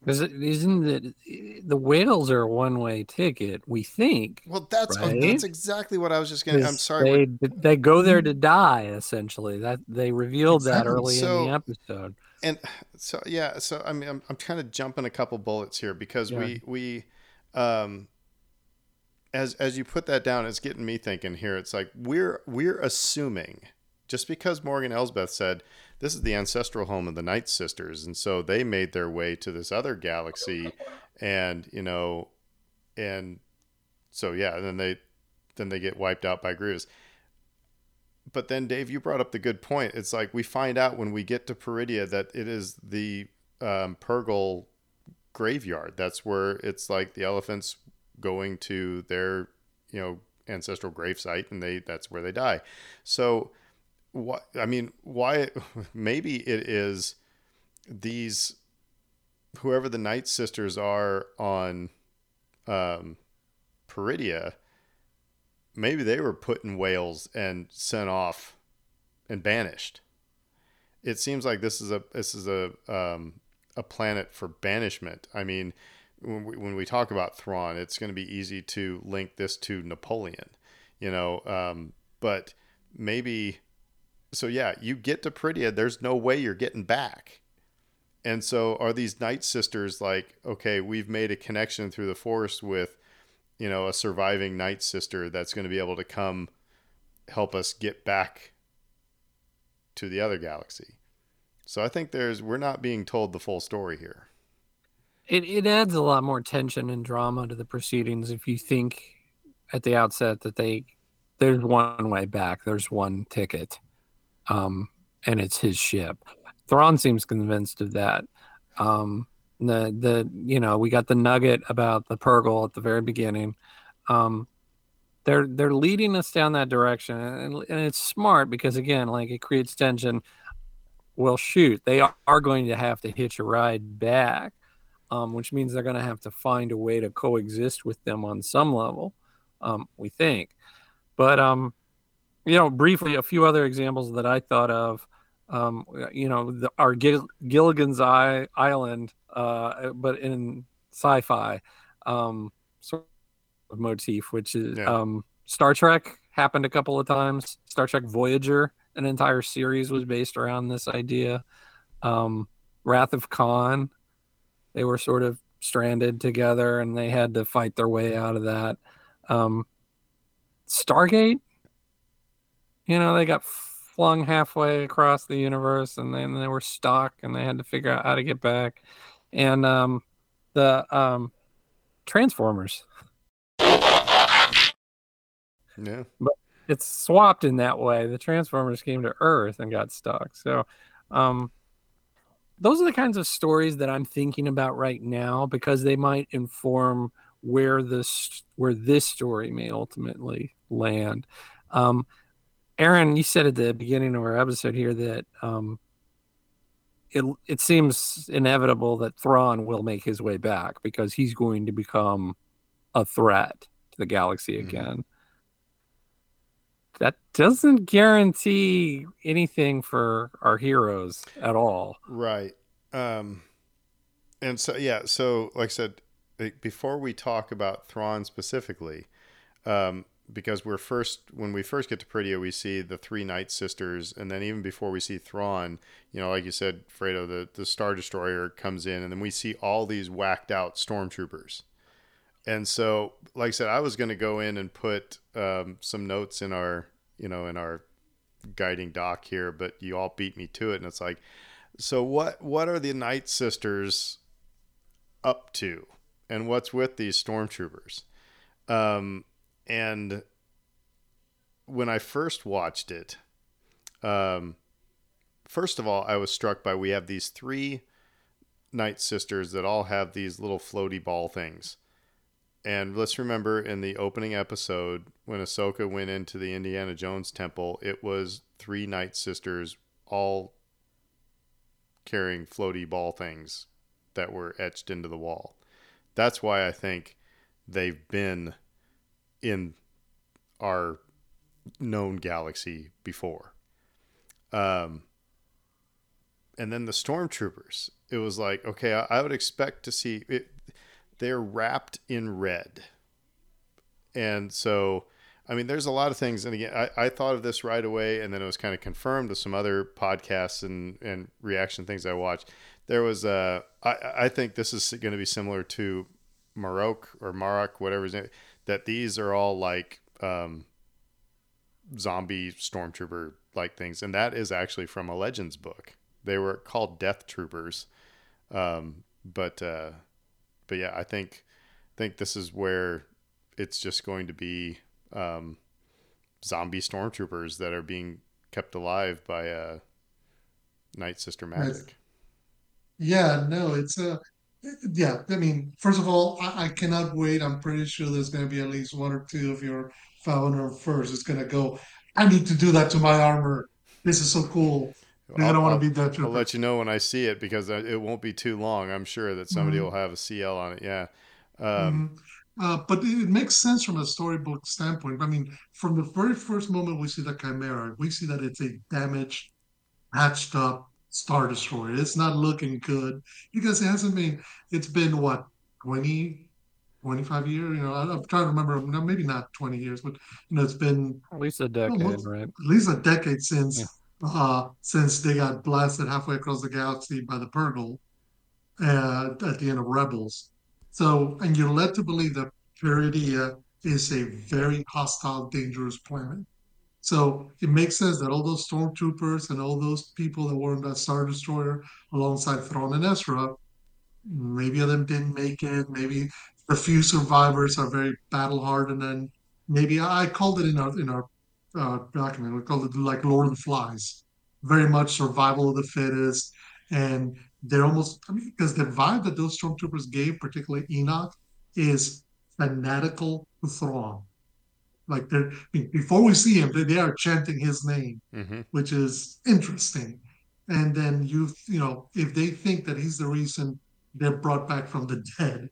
Because isn't it the whales are a one-way ticket we think well, that's oh, that's exactly what I was just gonna. I'm sorry. They they go there to die essentially. That they revealed that early So- in the episode. and so yeah so i mean i'm, I'm kind of jumping a couple bullets here because we we um as as you put that down it's getting me thinking here it's like we're we're assuming just because morgan elsbeth said this is the ancestral home of the night sisters and so they made their way to this other galaxy and you know and so yeah then they then they get wiped out by Grievous but then Dave, you brought up the good point. It's like we find out when we get to Peridea that it is the um, graveyard. That's where it's like the elephants going to their, you know, ancestral grave site, and they that's where they die. So, what I mean, why? Maybe it is these whoever the Night Sisters are on um, Peridea maybe they were put in whales and sent off and banished. It seems like this is a this is a um, a planet for banishment. I mean, when we, when we talk about Thrawn, it's going to be easy to link this to Napoleon, you know. Um, but maybe, so yeah, you get to Peridea, there's no way you're getting back. And so, are these Night Sisters like, okay, we've made a connection through the Force with you know, a surviving night sister that's going to be able to come help us get back to the other galaxy. So I think there's we're not being told the full story here. It it adds a lot more tension and drama to the proceedings if you think at the outset that they there's one way back, there's one ticket, um, and it's his ship. Thrawn seems convinced of that. Um, the the you know we got the nugget about the Purrgil at the very beginning. Um, they're they're leading us down that direction, and, and it's smart because again, like it creates tension. Well, shoot, they are, going to have to hitch a ride back, um, which means they're going to have to find a way to coexist with them on some level. Um, we think, but um, you know, briefly, a few other examples that I thought of. um, you know, the, our Gil- Gilligan's Eye Island, uh, but in sci-fi um, sort of motif, which is yeah. um, Star Trek happened a couple of times. Star Trek Voyager, an entire series was based around this idea. Um, Wrath of Khan, they were sort of stranded together and they had to fight their way out of that. Um, Stargate, you know, they got flung halfway across the universe and then they were stuck and they had to figure out how to get back. And um, the um, Transformers. Yeah. But it's swapped in that way. The Transformers came to Earth and got stuck. So, um, those are the kinds of stories that I'm thinking about right now because they might inform where this where this story may ultimately land. Um, Aaron, you said at the beginning of our episode here that um, it it seems inevitable that Thrawn will make his way back because he's going to become a threat to the galaxy mm-hmm. again. That doesn't guarantee anything for our heroes at all. Right. Um and so yeah, so like I said before we talk about Thrawn specifically, um because we're first when we first get to Peridea, we see the three Night Sisters, and then even before we see Thrawn, you know, like you said, Fredo, the the Star Destroyer comes in, and then we see all these whacked out stormtroopers. And so, like I said, I was going to go in and put um, some notes in our, you know, in our guiding doc here, but you all beat me to it, and it's like, so what? What are the Night Sisters up to, and what's with these stormtroopers? Um, and when I first watched it, um, first of all, I was struck by we have these three Night Sisters that all have these little floaty ball things. And let's remember in the opening episode when Ahsoka went into the Indiana Jones temple, it was three Night Sisters all carrying floaty ball things that were etched into the wall. That's why I think they've been in our known galaxy before. Um, and then the stormtroopers, it was like, okay, I, I would expect to see it. They're wrapped in red. And so, I mean, there's a lot of things. And again, I, I thought of this right away, and then it was kind of confirmed with some other podcasts and, and reaction things I watched. There was a, I, I think this is going to be similar to Marrok or Marrok, whatever his name that these are all like um, zombie stormtrooper like things, and that is actually from a Legends book. They were called Death Troopers, um, but uh, but yeah, I think think this is where it's just going to be um, zombie stormtroopers that are being kept alive by uh, Night Sister magic. Yeah, no, it's a yeah, I mean, first of all, I, I, cannot wait. I'm pretty sure there's going to be at least one or two of your founder first. It's going to go. I need to do that to my armor. This is so cool. I don't want to be that. I'll let you know when I see it because it won't be too long. I'm sure that somebody mm-hmm. will have a CL on it. Yeah. Um, mm-hmm. uh, but it makes sense from a storybook standpoint. I mean, from the very first moment we see the Chimaera, we see that it's a damaged, patched up, Star Destroyer. It's not looking good because it hasn't been, it's been what, 20, 25 years? You know, I'm trying to remember, maybe not 20 years, but, you know, it's been at least a decade, almost, right? At least a decade since. Yeah. Uh, since they got blasted halfway across the galaxy by the Purrgil uh, at the end of Rebels. So, and you're led to believe that Peridea is a very hostile, dangerous planet. So it makes sense that all those stormtroopers and all those people that were in that Star Destroyer alongside Thrawn and Ezra, maybe of them didn't make it. Maybe the few survivors are very battle hardened, and maybe I called it in our in our uh, document. We called it like Lord of the Flies, very much survival of the fittest, and they're almost I mean because the vibe that those stormtroopers gave, particularly Enoch, is fanatical to Thrawn like they're before we see him, they, they are chanting his name, mm-hmm. which is interesting. And then you you know if they think that he's the reason they're brought back from the dead,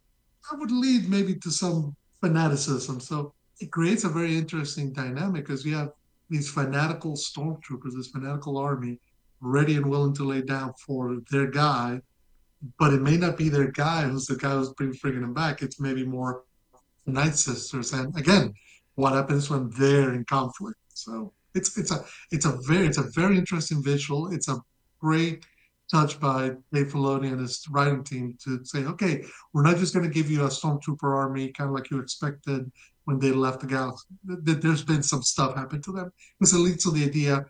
that would lead maybe to some fanaticism. So it creates a very interesting dynamic because you have these fanatical stormtroopers, this fanatical army, ready and willing to lay down for their guy, but it may not be their guy who's the guy who's bringing them back. It's maybe more the Night Sisters. And again, what happens when they're in conflict? So it's it's a it's a very it's a very interesting visual. It's a great touch by Dave Filoni and his writing team to say, okay, we're not just going to give you a stormtrooper army, kind of like you expected when they left the galaxy. There's been some stuff happen to them. It leads to the idea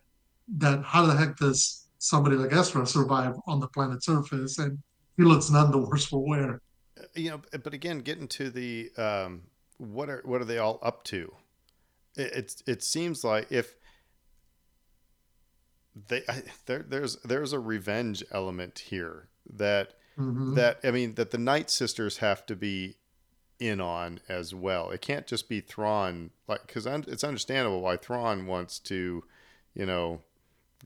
that how the heck does somebody like Ezra survive on the planet's surface? And he looks none the worse for wear. Uh, you know, but again, getting to the um, what are what are they all up to? It, it, it seems like if they I, there, there's there's a revenge element here that mm-hmm. that I mean that the Night Sisters have to be in on as well. It can't just be Thrawn like because it's understandable why Thrawn wants to, you know,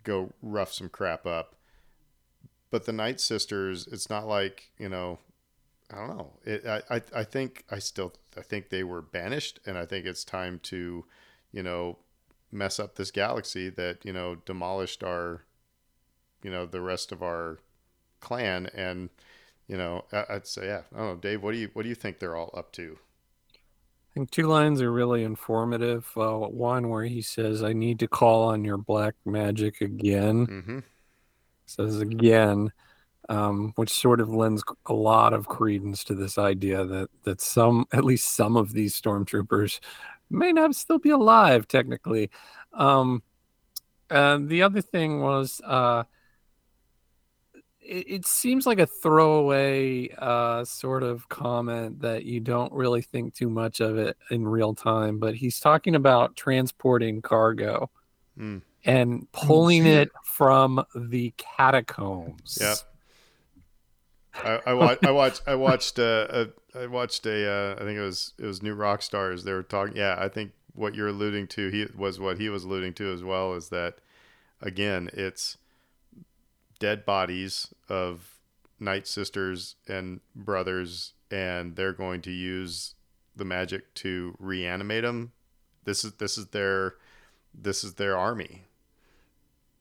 go rough some crap up. But the Night Sisters, it's not like you know, I don't know. It, I, I think I still I think they were banished, and I think it's time to, you know, mess up this galaxy that you know demolished our you know the rest of our clan. And you know i'd say yeah i don't know. Dave what do you what do you think they're all up to? I think two lines are really informative. Uh, one where he says i need to call on your black magic again. Mm-hmm. says again um, which sort of lends a lot of credence to this idea that that some at least some of these stormtroopers may not still be alive technically. Um, and the other thing was, uh, it, it, seems like a throwaway uh, sort of comment that you don't really think too much of it in real time. But he's talking about transporting cargo mm. and pulling it from the catacombs. Yeah. I, I, watched, I watched. I watched. Uh, a, I watched a. Uh, I think it was. It was New Rockstars. They were talking. Yeah, I think what you're alluding to. He was what he was alluding to as well. Is that again? It's dead bodies of night sisters and brothers, and they're going to use the magic to reanimate them. This is this is their this is their army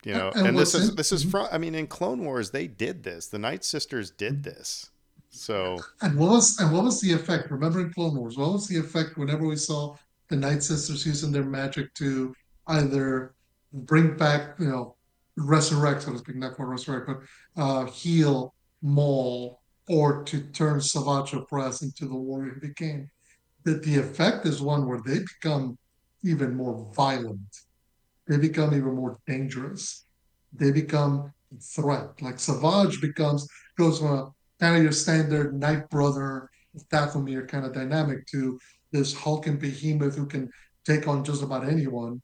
you know and, and this is this is mm-hmm. from i mean in clone wars they did this the night sisters did mm-hmm. this so and what was and what was the effect remembering clone wars what was the effect whenever we saw the night sisters using their magic to either bring back you know resurrect so to speak not quite resurrect but uh heal maul or to turn savage Opress into the warrior he became that the effect is one where they become even more violent they become even more dangerous. They become a threat. Like Savage becomes goes from a kind of your standard Night Brother Dathomir kind of dynamic to this hulking behemoth who can take on just about anyone.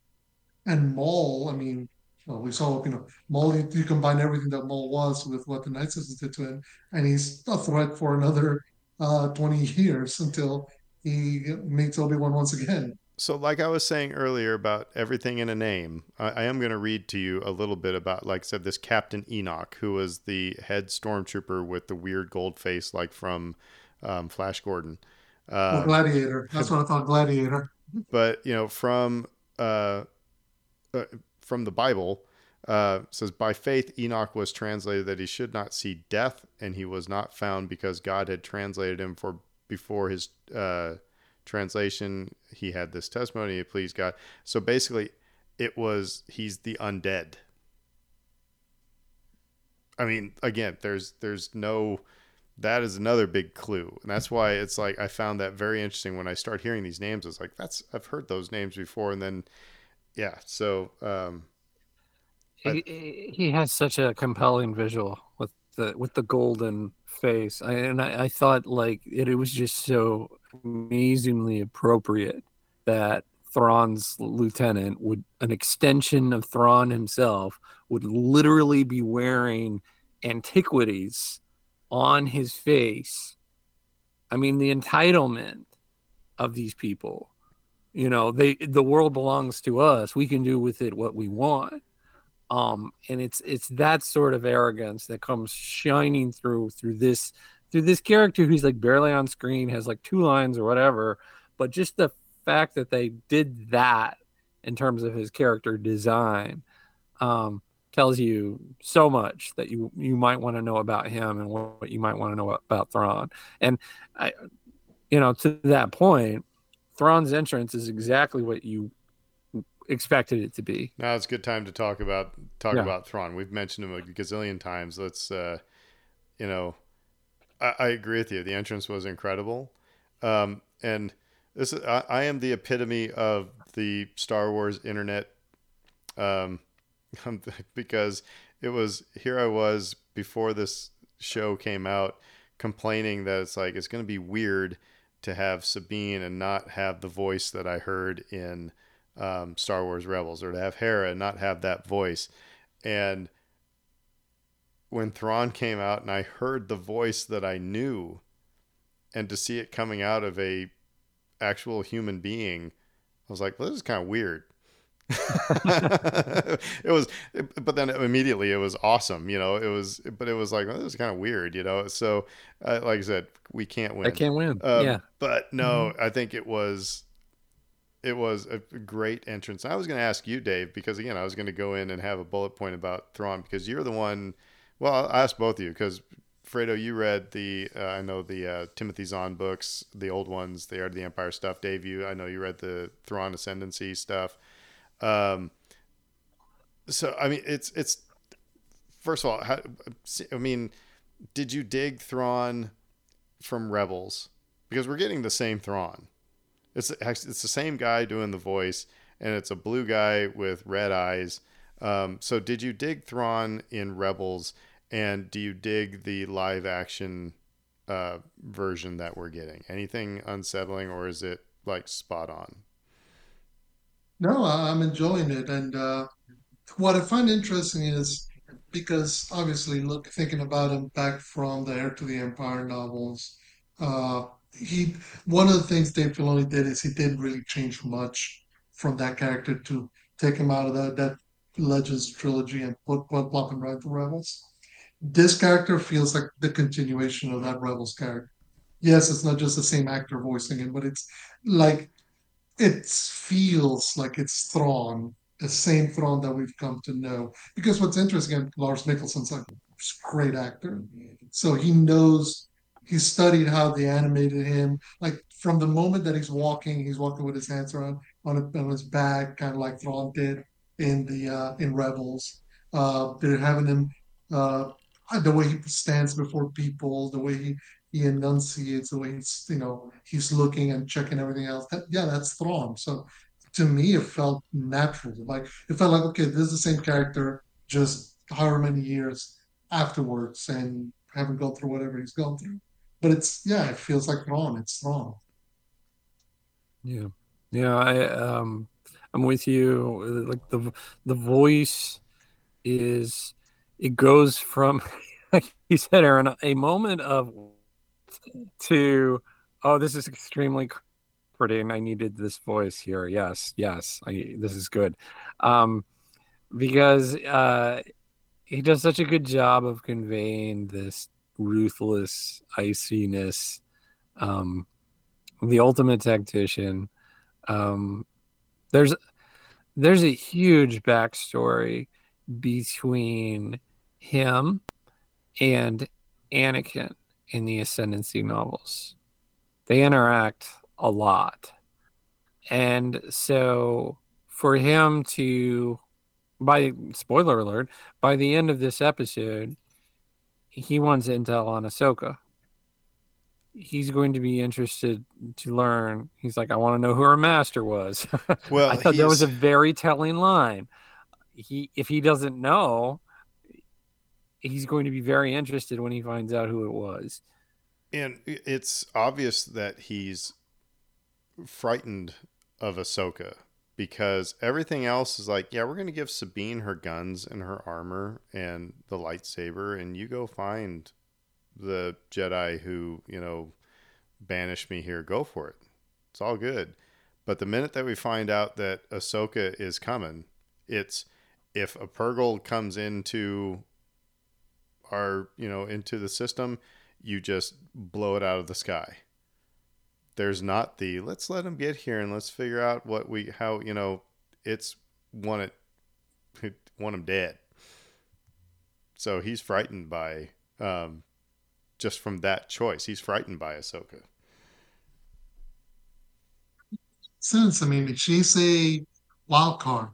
And Maul, I mean, well, we saw, you know, Maul, you, you, combine everything that Maul was with what the Night Sisters did to him, and he's a threat for another uh, 20 years until he meets Obi-Wan once again so like I was saying earlier about everything in a name, I, I am going to read to you a little bit about, like I said, this Captain Enoch, who was the head stormtrooper with the weird gold face, like from um, Flash Gordon. Uh, Gladiator. That's what I thought. Gladiator. But you know, from uh, uh, from the Bible, uh, says by faith Enoch was translated that he should not see death, and he was not found because God had translated him for before his uh, translation, he had this testimony, he pleased God. So basically, it was he's the undead. I mean, again, there's there's no that is another big clue. And that's why it's like I found that very interesting when I start hearing these names. It's like that's I've heard those names before and then yeah, so um he, I, he has such a compelling visual with the with the golden face. I, and I, I thought like it, it was just so amazingly appropriate that Thrawn's lieutenant would an extension of Thrawn himself would literally be wearing antiquities on his face. I mean the entitlement of these people. You know, they the world belongs to us. We can do with it what we want. Um and it's it's that sort of arrogance that comes shining through through this through this character who's like barely on screen, has like two lines or whatever, but just the fact that they did that in terms of his character design um, tells you so much that you you might want to know about him and what, you might want to know about Thrawn. And I, you know, to that point, Thrawn's entrance is exactly what you expected it to be. Now it's a good time to talk about talk Yeah. about Thrawn. We've mentioned him a gazillion times. Let's, uh, you know, I, I agree with you. The entrance was incredible, um, and this is, I, I am the epitome of the Star Wars internet, um, because it was here I was before this show came out, complaining that it's like it's going to be weird to have Sabine and not have the voice that I heard in um, Star Wars Rebels, or to have Hera and not have that voice. And when Thrawn came out and I heard the voice that I knew, and to see it coming out of a actual human being, I was like, well, this is kind of weird. it was, but then immediately it was awesome, you know. It was, but it was like, well, this is kind of weird, you know. So, uh, like I said, we can't win. I can't win. Um, yeah. But no, I think it was it was a great entrance. I was going to ask you, Dave, because again, I was going to go in and have a bullet point about Thrawn because you're the one. Well, I'll ask both of you because Fredo, you read the uh, I know the uh, Timothy Zahn books, the old ones, the Heir to the Empire stuff. Dave, you I know you read the Thrawn Ascendancy stuff. Um, so I mean, it's it's first of all, how, I mean, did you dig Thrawn from Rebels? Because we're getting the same Thrawn. It's it's the same guy doing the voice, and it's a blue guy with red eyes. Um, so did you dig Thrawn in Rebels, and do you dig the live action uh, version that we're getting? Anything unsettling, or is it like spot on? No, I'm enjoying it, and uh, what I find interesting is because obviously, look, thinking about him back from the Heir to the Empire novels, uh, he one of the things Dave Filoni did is he didn't really change much from that character to take him out of that that Legends trilogy and put put plop right into Rebels. This character feels like the continuation of that Rebels character. Yes, it's not just the same actor voicing it, but it's like it feels like it's Thrawn, the same Thrawn that we've come to know. Because what's interesting, Lars Mikkelsen's a great actor, so he knows he studied how they animated him. Like from the moment that he's walking, he's walking with his hands around on, on his back, kind of like Thrawn did in the uh, in Rebels. Uh, they're having him uh, the way he stands before people, the way he he enunciates, the way he's you know he's looking and checking everything else. That, yeah, that's Thrawn. So to me, it felt natural. Like it felt like okay, this is the same character, just however many years afterwards, and haven't gone through whatever he's gone through. But it's yeah, it feels like Thrawn. It's Thrawn. Yeah, yeah. I um, I'm with you. Like the the voice is it goes from like you said, Aaron, a moment of to oh, this is extremely pretty, and I needed this voice here. Yes, yes, I, this is good, um, because uh, he does such a good job of conveying this ruthless iciness. Um, the ultimate tactician. Um, there's there's a huge backstory between him and Anakin in the Ascendancy novels. They interact a lot. And so for him to by spoiler alert, by the end of this episode, he wants intel on Ahsoka he's going to be interested to learn. He's like, I want to know who her master was. Well, I thought that was a very telling line. He, if he doesn't know, he's going to be very interested when he finds out who it was. And it's obvious that he's frightened of Ahsoka because everything else is like, yeah, we're going to give Sabine her guns and her armor and the lightsaber, and you go find the Jedi who, you know, banished me here. Go for it. It's all good. But the minute that we find out that Ahsoka is coming, it's if a Purrgil comes into our, you know, into the system, you just blow it out of the sky. There's not the let's let him get here and let's figure out what we how you know it's want it want him dead. so he's frightened by um, just from that choice. He's frightened by Ahsoka. Since I mean, she's a wild card.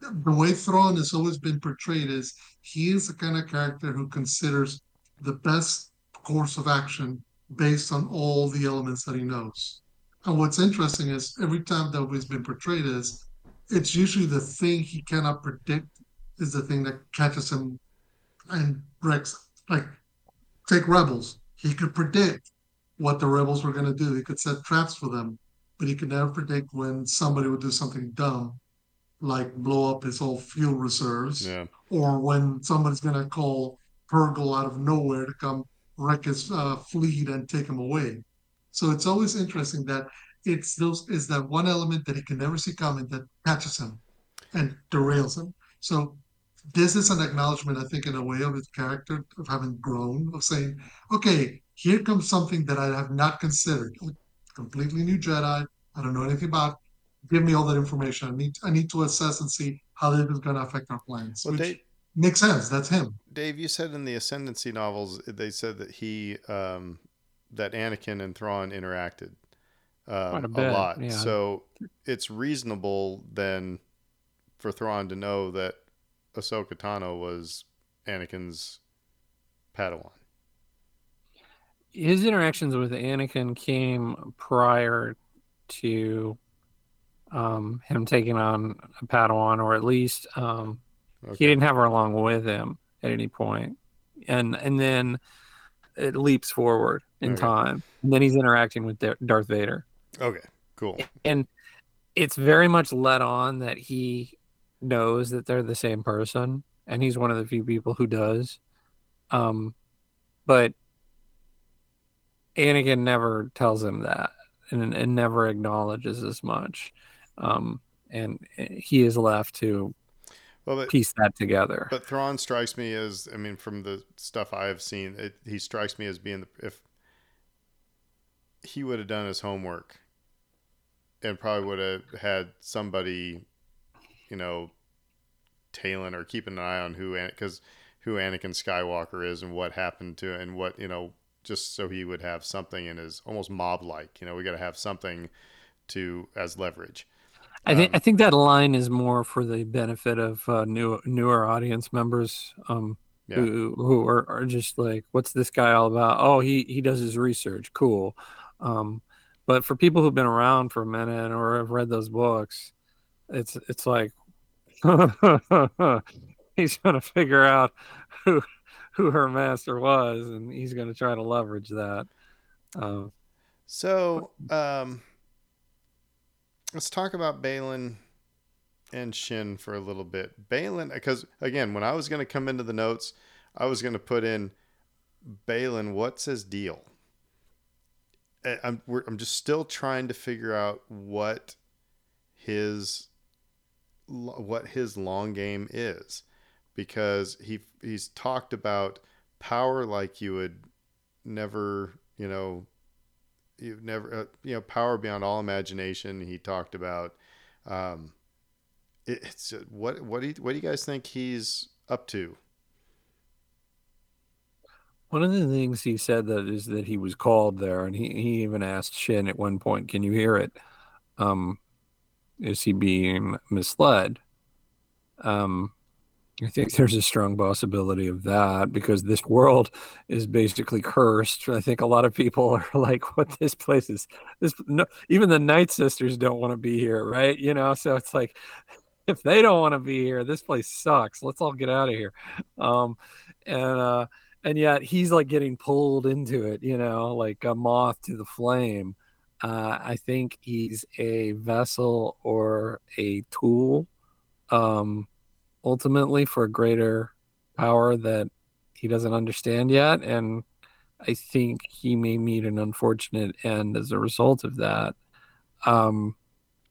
The way Thrawn has always been portrayed is he is the kind of character who considers the best course of action based on all the elements that he knows. And what's interesting is every time that he's been portrayed as, it's usually the thing he cannot predict is the thing that catches him and breaks. Like, take Rebels. He could predict what the Rebels were going to do. He could set traps for them, but he could never predict when somebody would do something dumb, like blow up his whole fuel reserves, Yeah. or when somebody's going to call Purrgil out of nowhere to come wreck his uh, fleet and take him away. So it's always interesting that it's those is that one element that he can never see coming that catches him and derails him. So this is an acknowledgement, I think, in a way of his character of having grown, of saying, okay, here comes something that I have not considered. A completely new Jedi. I don't know anything about. Give me all that information. I need I need to assess and see how this is going to affect our plans. Well, which Dave, makes sense. That's him. Dave, you said in the Ascendancy novels they said that he um, that Anakin and Thrawn interacted um, Quite a a, lot. yeah. So it's reasonable then for Thrawn to know that Ahsoka Tano was Anakin's Padawan. his interactions with Anakin came prior to um, him taking on a Padawan, or at least um, Okay. he didn't have her along with him at any point, and and then it leaps forward in Okay. time, and then he's interacting with Darth Vader, Okay. Cool. and it's very much let on that he knows that they're the same person, and he's one of the few people who does. Um, but Anakin never tells him that, and, and never acknowledges as much. Um, and he is left to Well, but piece that together. But Thrawn strikes me as, I mean, from the stuff I have seen, it, he strikes me as being the, if he would have done his homework and probably would have had somebody, you know, tailing or keeping an eye on who, because who Anakin Skywalker is and what happened to, and what you know, just so he would have something in his almost mob like. You know, we got to have something to as leverage. I think Um, I think that line is more for the benefit of uh, new newer audience members um, Yeah. who who are, are just like, "What's this guy all about?" Oh, he he does his research. Cool. Um, but for people who've been around for a minute or have read those books, it's it's like he's going to figure out who who her master was, and he's going to try to leverage that. Um, So, um, let's talk about Baylan and Shin for a little bit. Baylan, because again, when I was going to come into the notes, I was going to put in Baylan. What's his deal? I'm I'm just still trying to figure out what his what his long game is because he he's talked about power like you would never you know you've never uh, you know power beyond all imagination he talked about um it, it's uh, what what do you, what do you guys think he's up to One of the things he said that is that he was called there, and he, he even asked Shin at one point, "Can you hear it? Um, is he being misled?" Um, I think there's a strong possibility of that because this world is basically cursed. I think a lot of people are like, "What this place is? This no, even the Night Sisters don't want to be here, right? You know, so it's like." If they don't want to be here, this place sucks. Let's all get out of here. Um, and uh, and yet he's like getting pulled into it, you know, like a moth to the flame. Uh, I think he's a vessel or a tool, um, ultimately for a greater power that he doesn't understand yet, and I think he may meet an unfortunate end as a result of that. Um,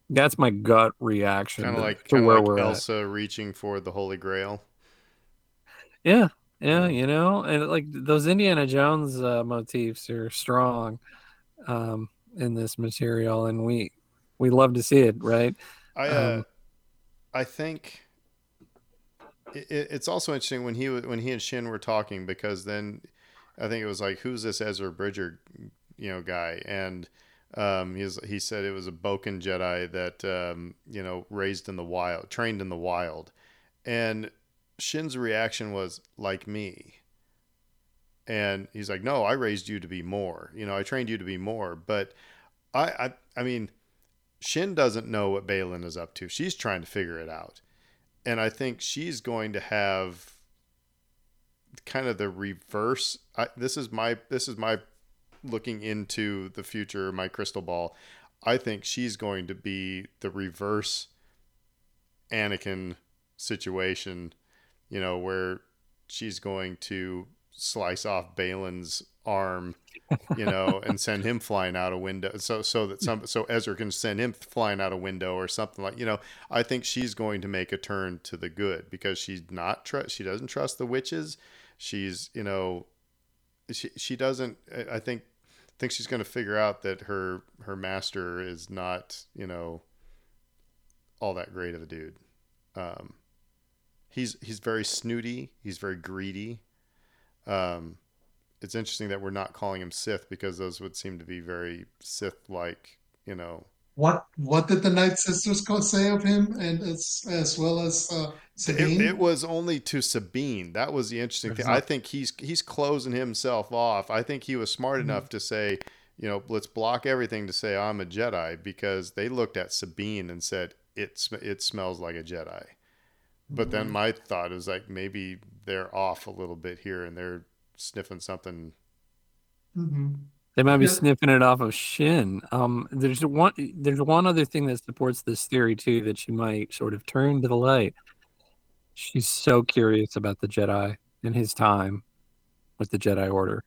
that's my gut reaction kind of to- like to where like we're at. Elsa reaching for the holy grail Yeah, yeah, you know, and like those Indiana Jones uh, motifs are strong um, in this material, and we we love to see it, right? I uh, Um, I think it's also interesting when he when he and Shin were talking because then I think it was like who's this Ezra Bridger, you know, guy and. Um, he's, he said it was a Bokken Jedi that um, you know raised in the wild, trained in the wild, and Shin's reaction was like me. And he's like, "No, I raised you to be more. You know, I trained you to be more." But I, I, I mean, Shin doesn't know what Baylan is up to. She's trying to figure it out, and I think she's going to have kind of the reverse. I, this is my this is my looking into the future, my crystal ball, I think she's going to be the reverse Anakin situation, you know, where she's going to slice off Baylan's arm, you know, and send him flying out a window. So so that some so Ezra can send him flying out a window or something like you know. I think she's going to make a turn to the good because she's not trust. She doesn't trust the witches. She's you know she she doesn't. I think think she's going to figure out that her her master is not you know all that great of a dude. Um, he's he's very snooty. He's very greedy. Um, it's interesting that we're not calling him Sith because those would seem to be very Sith like. You know, what what did the Night Sisters say of him, and as as well as uh, Sabine? It, it, was only to Sabine. That was the interesting thing. I think he's he's closing himself off. I think he was smart mm-hmm. enough to say, you know, let's block everything to say I'm a Jedi because they looked at Sabine and said it it smells like a Jedi. But mm-hmm. then my thought is like maybe they're off a little bit here and they're sniffing something. Mm-hmm. They might be yeah. sniffing it off of Shin. Um, there's one. There's one other thing that supports this theory too that she might sort of turn to the light. She's so curious about the Jedi and his time with the Jedi Order.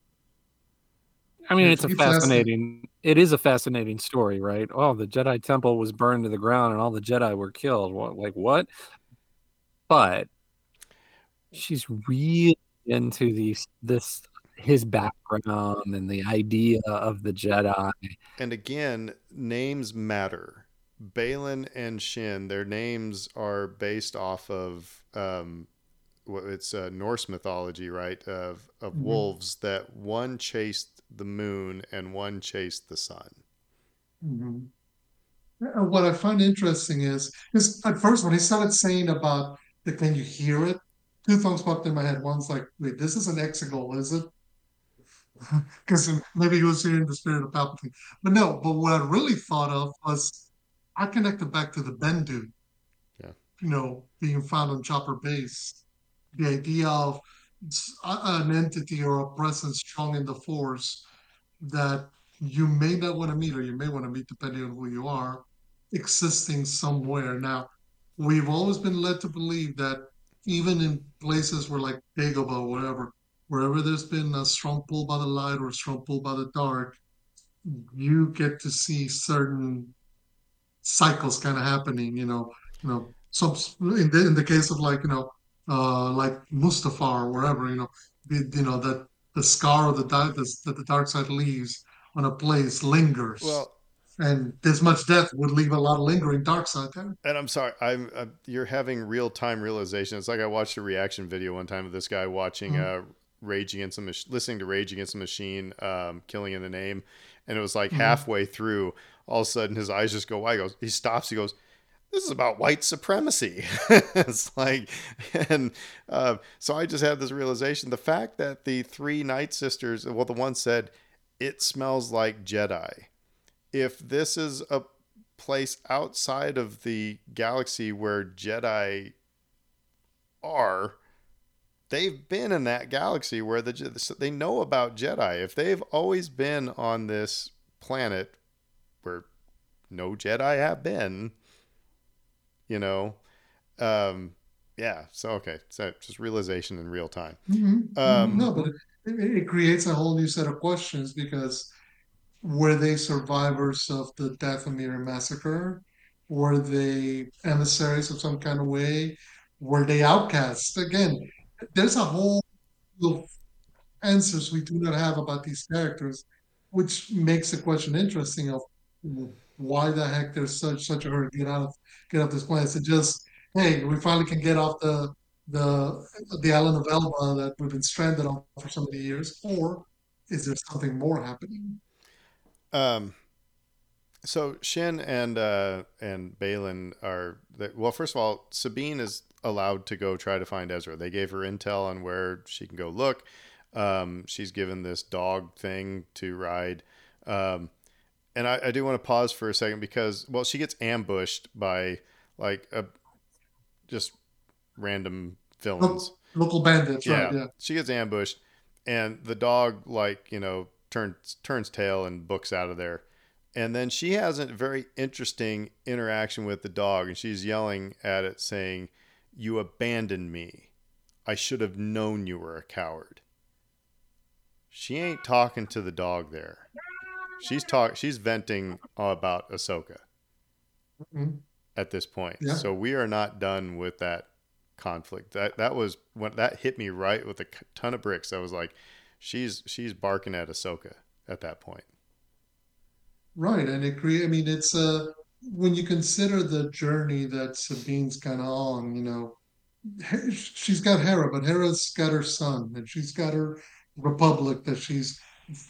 I mean, it's, it's a fascinating. It is a fascinating story, right? Oh, the Jedi Temple was burned to the ground, and all the Jedi were killed. What, like what? But she's really into these this his background and the idea of the Jedi. And again, names matter. Baylan and Shin, their names are based off of um, it's uh, Norse mythology, right? Of of mm-hmm. wolves that one chased the moon and one chased the sun. Mm-hmm. What I find interesting is, is at first when he started saying about the can you hear it, two thoughts popped in my head. One's like, wait, this is an exegol, is it? because maybe he was hearing the spirit of Palpatine. But no, but what I really thought of was I connected back to the Bendu. Yeah. You know, being found on Chopper Base. The idea of an entity or a presence strong in the Force that you may not want to meet or you may want to meet depending on who you are, existing somewhere. Now, we've always been led to believe that even in places where like Dagobah whatever, wherever there's been a strong pull by the light or a strong pull by the dark, you get to see certain cycles kind of happening. You know, you know, some in the in the case of like you know, uh, like Mustafar or wherever, you know, you know that the scar of the dark that the dark side leaves on a place lingers. Well, and this much death would leave a lot of lingering dark side there. And I'm sorry, I'm, I'm uh, you're having real time realization. It's like I watched a reaction video one time of this guy watching mm-hmm. uh, Rage Against the Machine, listening to Rage Against the Machine, um, Killing in the Name, and it was like mm-hmm. halfway through, all of a sudden his eyes just go wide. He goes, he stops. He goes, "This is about white supremacy." it's like, and uh, so I just had this realization: the fact that the three Night Sisters, well, the one said, "It smells like Jedi." If this is a place outside of the galaxy where Jedi are they've been in that galaxy where the they know about Jedi. If they've always been on this planet where no Jedi have been, you know, um, yeah. So okay, so just realization in real time. Mm-hmm. Um, no, but it, it creates a whole new set of questions because were they survivors of the Dathomir massacre? Were they emissaries of some kind of way? Were they outcasts? Again, there's a whole of answers we do not have about these characters, which makes the question interesting of why the heck there's such such a hurry to get out of get off this planet. So just hey, we finally can get off the the the island of Elba that we've been stranded on for so many years, or is there something more happening? Um, so Shin and uh, and Baylan are well. First of all, Sabine is allowed to go try to find Ezra. They gave her intel on where she can go look. Um, she's given this dog thing to ride. Um, and I, I do want to pause for a second because well, she gets ambushed by like a just random villains, local bandits. Yeah, right, yeah. She gets ambushed, and the dog like you know turns turns tail and books out of there. And then she has a very interesting interaction with the dog, and she's yelling at it, saying, You abandoned me. I should have known you were a coward. She ain't talking to the dog there. She's talk. She's venting about Ahsoka mm-hmm. at this point. Yeah. So we are not done with that conflict. That that was when that hit me right with a ton of bricks. I was like, she's she's barking at Ahsoka at that point. Right, and it create. I mean, it's a uh, when you consider the journey that Sabine's kind of on. You know, she's got Hera, but Hera's got her son, and she's got her republic that she's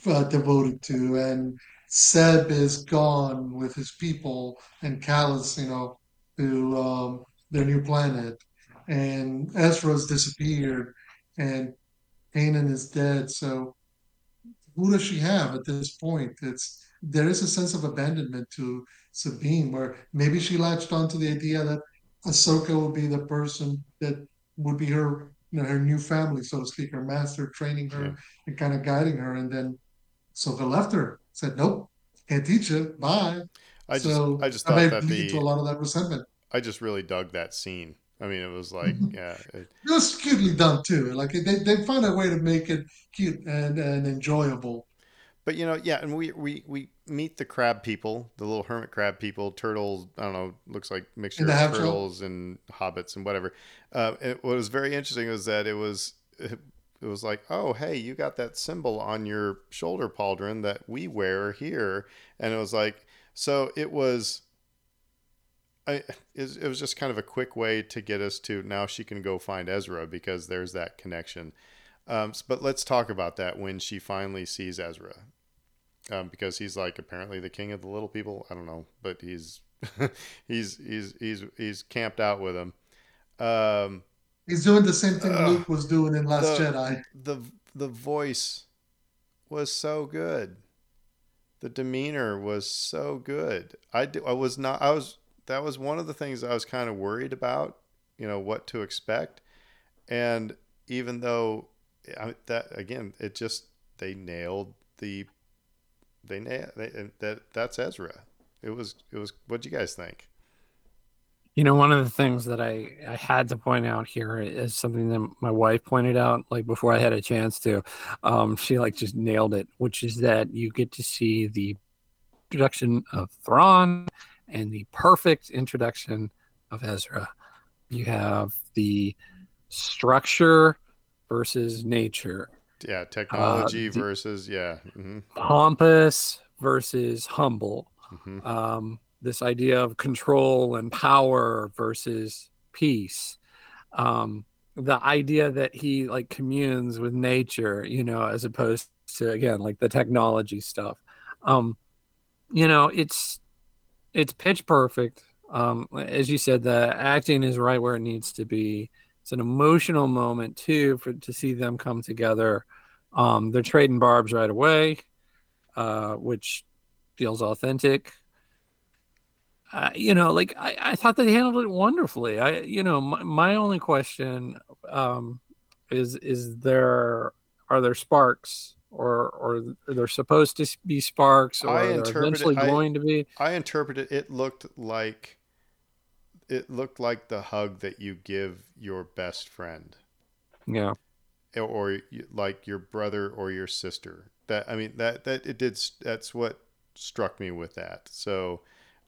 uh, devoted to, and Zeb is gone with his people, and Kallus, you know, to um, their new planet, and Ezra's disappeared, and Kanan is dead. So, who does she have at this point? It's there is a sense of abandonment to Sabine, where maybe she latched onto the idea that Ahsoka would be the person that would be her, you know, her new family, so to speak, her master, training her yeah. and kind of guiding her. And then Ahsoka left her, said, "Nope, can't teach you. Bye." I so just, I just thought that, that the, to a lot of that resentment. I just really dug that scene. I mean, it was like, yeah, it, it was cutely done too. Like they, they find a way to make it cute and, and enjoyable but you know, yeah, and we we we meet the crab people, the little hermit crab people, turtles. I don't know, looks like mixture of turtles and hobbits and whatever. Uh, it, what was very interesting was that it was it, it was like, oh, hey, you got that symbol on your shoulder pauldron that we wear here, and it was like, so it was. I, it was just kind of a quick way to get us to now she can go find Ezra because there's that connection. Um, but let's talk about that when she finally sees Ezra, um, because he's like apparently the king of the little people. I don't know, but he's he's he's he's he's camped out with him. Um, he's doing the same thing uh, Luke was doing in Last the, Jedi. The the voice was so good. The demeanor was so good. I do, I was not I was that was one of the things I was kind of worried about, you know, what to expect. And even though I, that again, it just they nailed the they nailed they, that that's Ezra. It was it was. What do you guys think? You know, one of the things that I, I had to point out here is something that my wife pointed out, like before I had a chance to. Um, she like just nailed it, which is that you get to see the introduction of Thrawn and the perfect introduction of Ezra. You have the structure versus nature. Yeah, technology uh, versus yeah, mm-hmm. pompous versus humble. Mm-hmm. Um, this idea of control and power versus peace. Um, the idea that he like communes with nature, you know, as opposed to again like the technology stuff. Um, you know, it's it's pitch perfect. Um, as you said, the acting is right where it needs to be it's an emotional moment too for to see them come together. Um, they're trading barbs right away, uh, which feels authentic. Uh, you know, like I, I thought they handled it wonderfully. I, you know, my, my only question um, is is there are there sparks or or they're supposed to be sparks or I they're eventually going to be? I interpreted it looked like it looked like the hug that you give your best friend. Yeah. Or like your brother or your sister. That I mean that that it did that's what struck me with that. So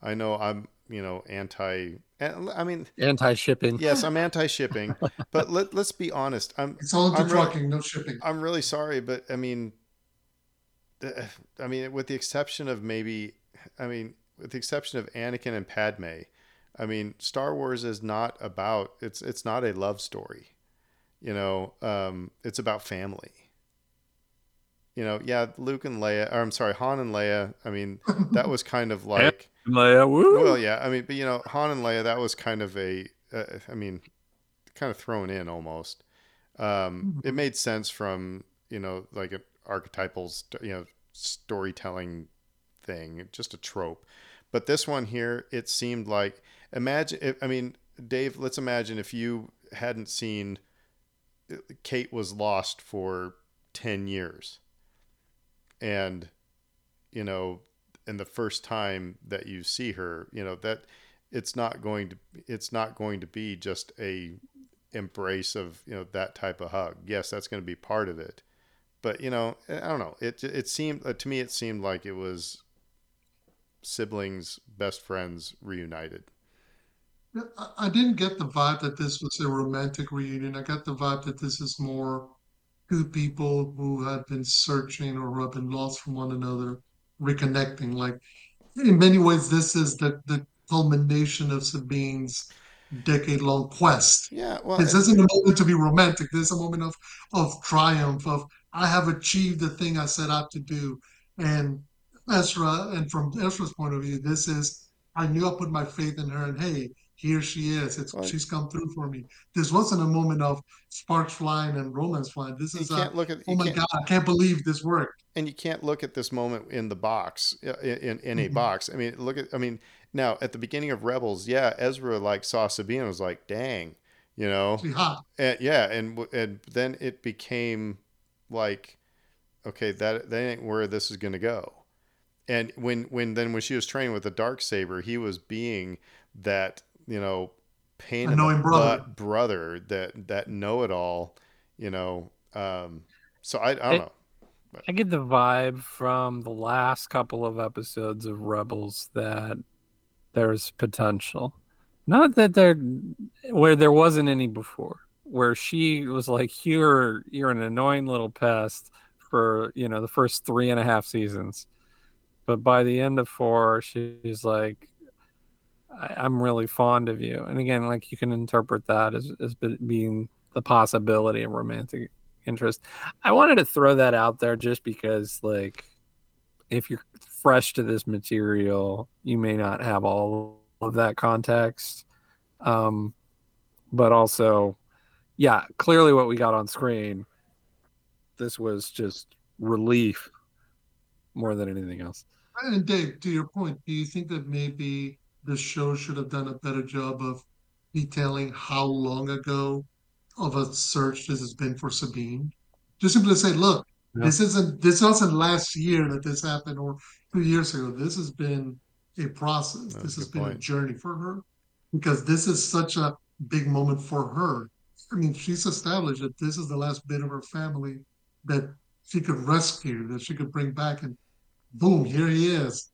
I know I'm, you know, anti eh, I mean anti shipping. Yes, I'm anti shipping. but let let's be honest. I'm It's all into trucking, really, no shipping. I'm really sorry, but I mean eh, eh, I mean with the exception of maybe I mean with the exception of Anakin and Padme, I mean, Star Wars is not about it's it's not a love story. You know, um, it's about family. You know, yeah, Luke and Leia, or I'm sorry, Han and Leia. I mean, that was kind of like, Leia, woo. well, yeah. I mean, but you know, Han and Leia, that was kind of a, uh, I mean, kind of thrown in almost. Um, it made sense from you know like an archetypal, you know, storytelling thing, just a trope. But this one here, it seemed like imagine. If, I mean, Dave, let's imagine if you hadn't seen Kate was lost for ten years, and you know, and the first time that you see her, you know that it's not going to it's not going to be just a embrace of you know that type of hug. Yes, that's going to be part of it, but you know, I don't know. It it seemed uh, to me it seemed like it was siblings, best friends reunited. I didn't get the vibe that this was a romantic reunion. I got the vibe that this is more two people who had been searching or who have been lost from one another, reconnecting. Like in many ways, this is the the culmination of Sabine's decade-long quest. Yeah, well, This isn't a moment to be romantic. This is a moment of of triumph, of I have achieved the thing I set out to do. And Ezra, and from Ezra's point of view, this is I knew I put my faith in her, and hey, here she is. It's Right. she's come through for me. This wasn't a moment of sparks flying and romance flying. This you is a can't look at oh my god, I can't believe this worked. and you can't look at this moment in the box uh, in in, in a Mhm. box. I mean, look at I mean now at the beginning of Rebels, yeah, Ezra like saw Sabine and was like, "Dang," you know, and, yeah, and and then it became like, okay, that that ain't where this is gonna go. And when when then when she was training with the dark saber, he was being that you know pain in the Annoying brother. butt brother that that know it all, you know. Um, so I I don't It- know. I get the vibe from the last couple of episodes of Rebels that there's potential. Not that there where there wasn't any before. Where she was like, You're you're an annoying little pest for, you know, the first three and a half seasons. But by the end of four, she's like, I, I'm really fond of you. And again, like you can interpret that as, as being the possibility of romantic interest. I wanted to throw that out there just because, like, if you're fresh to this material, you may not have all of that context. Um, but also, yeah, clearly what we got on screen, this was just relief more than anything else. And Dave, to your point, do you think that maybe the show should have done a better job of detailing how long ago of a search this has been for Sabine? Just simply say, look, Yeah. this isn't this wasn't last year that this happened or two years ago. This has been a process. That's this has been a journey for her because this is such a big moment for her. I mean, she's established that this is the last bit of her family that she could rescue, that she could bring back, and boom, here he is.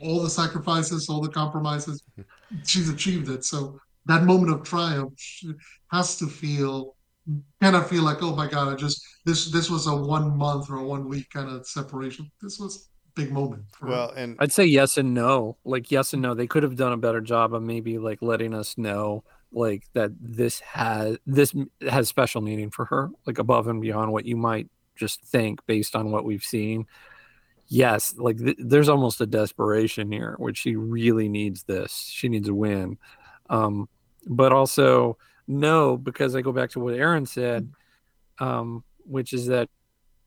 All the sacrifices, all the compromises, she's achieved it. So that moment of triumph she has to feel kind of feel like, oh my God, I just this this was a one month or a one week kind of separation. This was a big moment for her. Well, and I'd say yes and no. Like yes and no. They could have done a better job of maybe like letting us know like that this has this has special meaning for her, like above and beyond what you might just think based on what we've seen. Yes, like th- there's almost a desperation here, which she really needs this. She needs a win. Um, but also no, because I go back to what Aaron said, um, which is that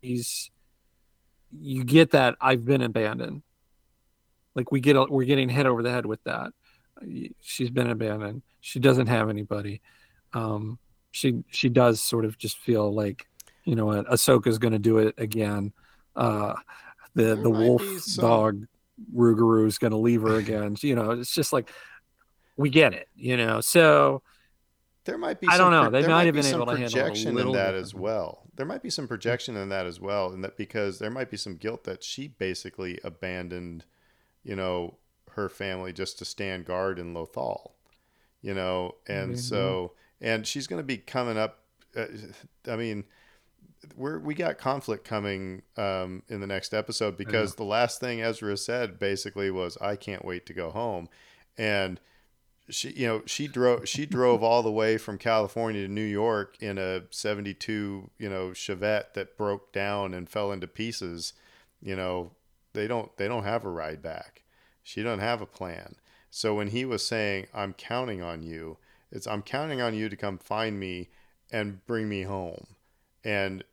he's you get that I've been abandoned. Like we get, a, we're getting hit over the head with that. She's been abandoned. She doesn't have anybody. Um, she she does sort of just feel like, you know, what, Ahsoka's going to do it again. Uh, the There the wolf some- dog Rougarou is going to leave her again. You know, it's just like we get it. You know, so There might be. I don't know. pro- They there might have been some able to handle projection in that as well. There might be some projection in that as well, and that because there might be some guilt that she basically abandoned, you know, her family just to stand guard in Lothal, you know, and Maybe. so and she's going to be coming up. Uh, I mean, we're we got conflict coming um, in the next episode because the last thing Ezra said basically was, "I can't wait to go home," and she you know she drove she drove all the way from California to New York in a 72 you know Chevette that broke down and fell into pieces. You know they don't they don't have a ride back. She doesn't have a plan. So when he was saying I'm counting on you it's I'm counting on you to come find me and bring me home. And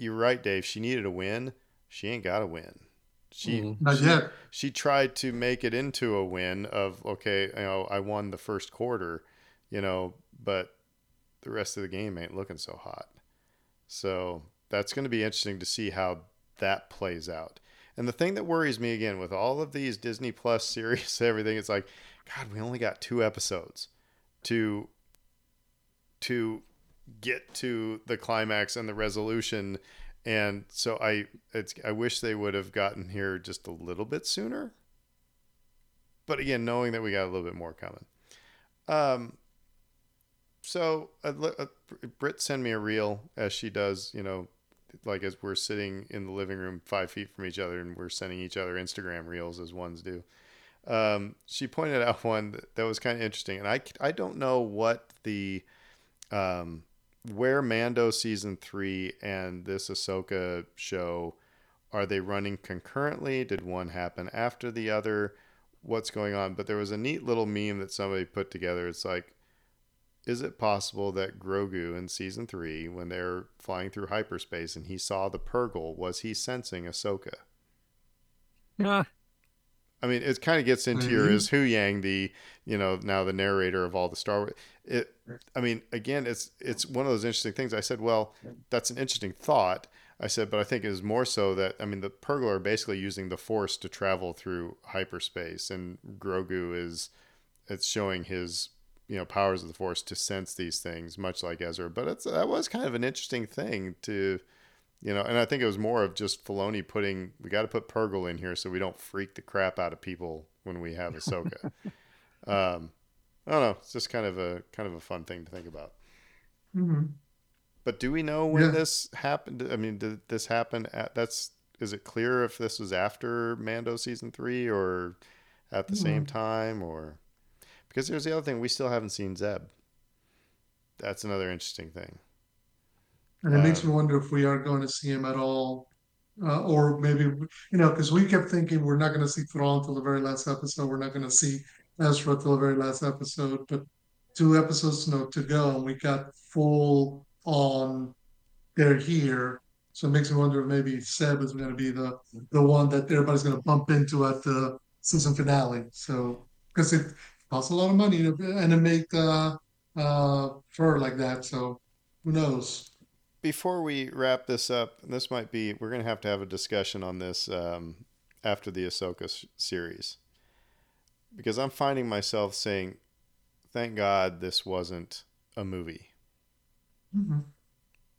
you're right Dave she needed a win she ain't got a win she Mm-hmm. Not she, yet. she tried to make it into a win of okay, you know, I won the first quarter, you know, but the rest of the game ain't looking so hot. So that's going to be interesting to see how that plays out. And the thing that worries me again with all of these Disney Plus series, everything, it's like, God, we only got two episodes to to get to the climax and the resolution and so I it's I wish they would have gotten here just a little bit sooner. But again, knowing that we got a little bit more coming. Um so uh, uh, Britt send me a reel as she does, you know, like as we're sitting in the living room five feet from each other and we're sending each other Instagram reels as ones do. Um, she pointed out one that, that was kind of interesting, and I I don't know what the um, where Mando season three and this Ahsoka show are they running concurrently? Did one happen after the other? What's going on? But there was a neat little meme that somebody put together. It's like, is it possible that Grogu in season three, when they're flying through hyperspace and he saw the Purrgil, was he sensing Ahsoka? Yeah. I mean, it kind of gets into your Mhm. is Huyang the you know now the narrator of all the Star Wars. It, I mean, again, it's it's one of those interesting things. I said, well, that's an interesting thought. I said, but I think it is more so that I mean, the Purrgil are basically using the Force to travel through hyperspace, and Grogu is it's showing his you know powers of the Force to sense these things, much like Ezra. But it's that was kind of an interesting thing to you know, and I think it was more of just Filoni putting we got to put Purrgil in here so we don't freak the crap out of people when we have Ahsoka. um, I don't know. It's just kind of a kind of a fun thing to think about. hmm But do we know when Yeah. this happened? I mean, did this happen at that's is it clear if this was after Mando season 3 or at the same time or because there's the other thing we still haven't seen Zeb. That's another interesting thing. And it makes Um, me wonder if we are going to see him at all, uh, or maybe you know, because we kept thinking we're not going to see Thrawn until the very last episode. We're not going to see Ezra till the very last episode, but two episodes you know, to go, and we got full on. They're here, so it makes me wonder if maybe Zeb is going to be the the one that everybody's going to bump into at the season finale. So because it costs a lot of money to make uh, uh, fur like that, so who knows? Before we wrap this up, this might be we're going to have to have a discussion on this um, after the Ahsoka s- series because I'm finding myself saying, "Thank God this wasn't a movie,"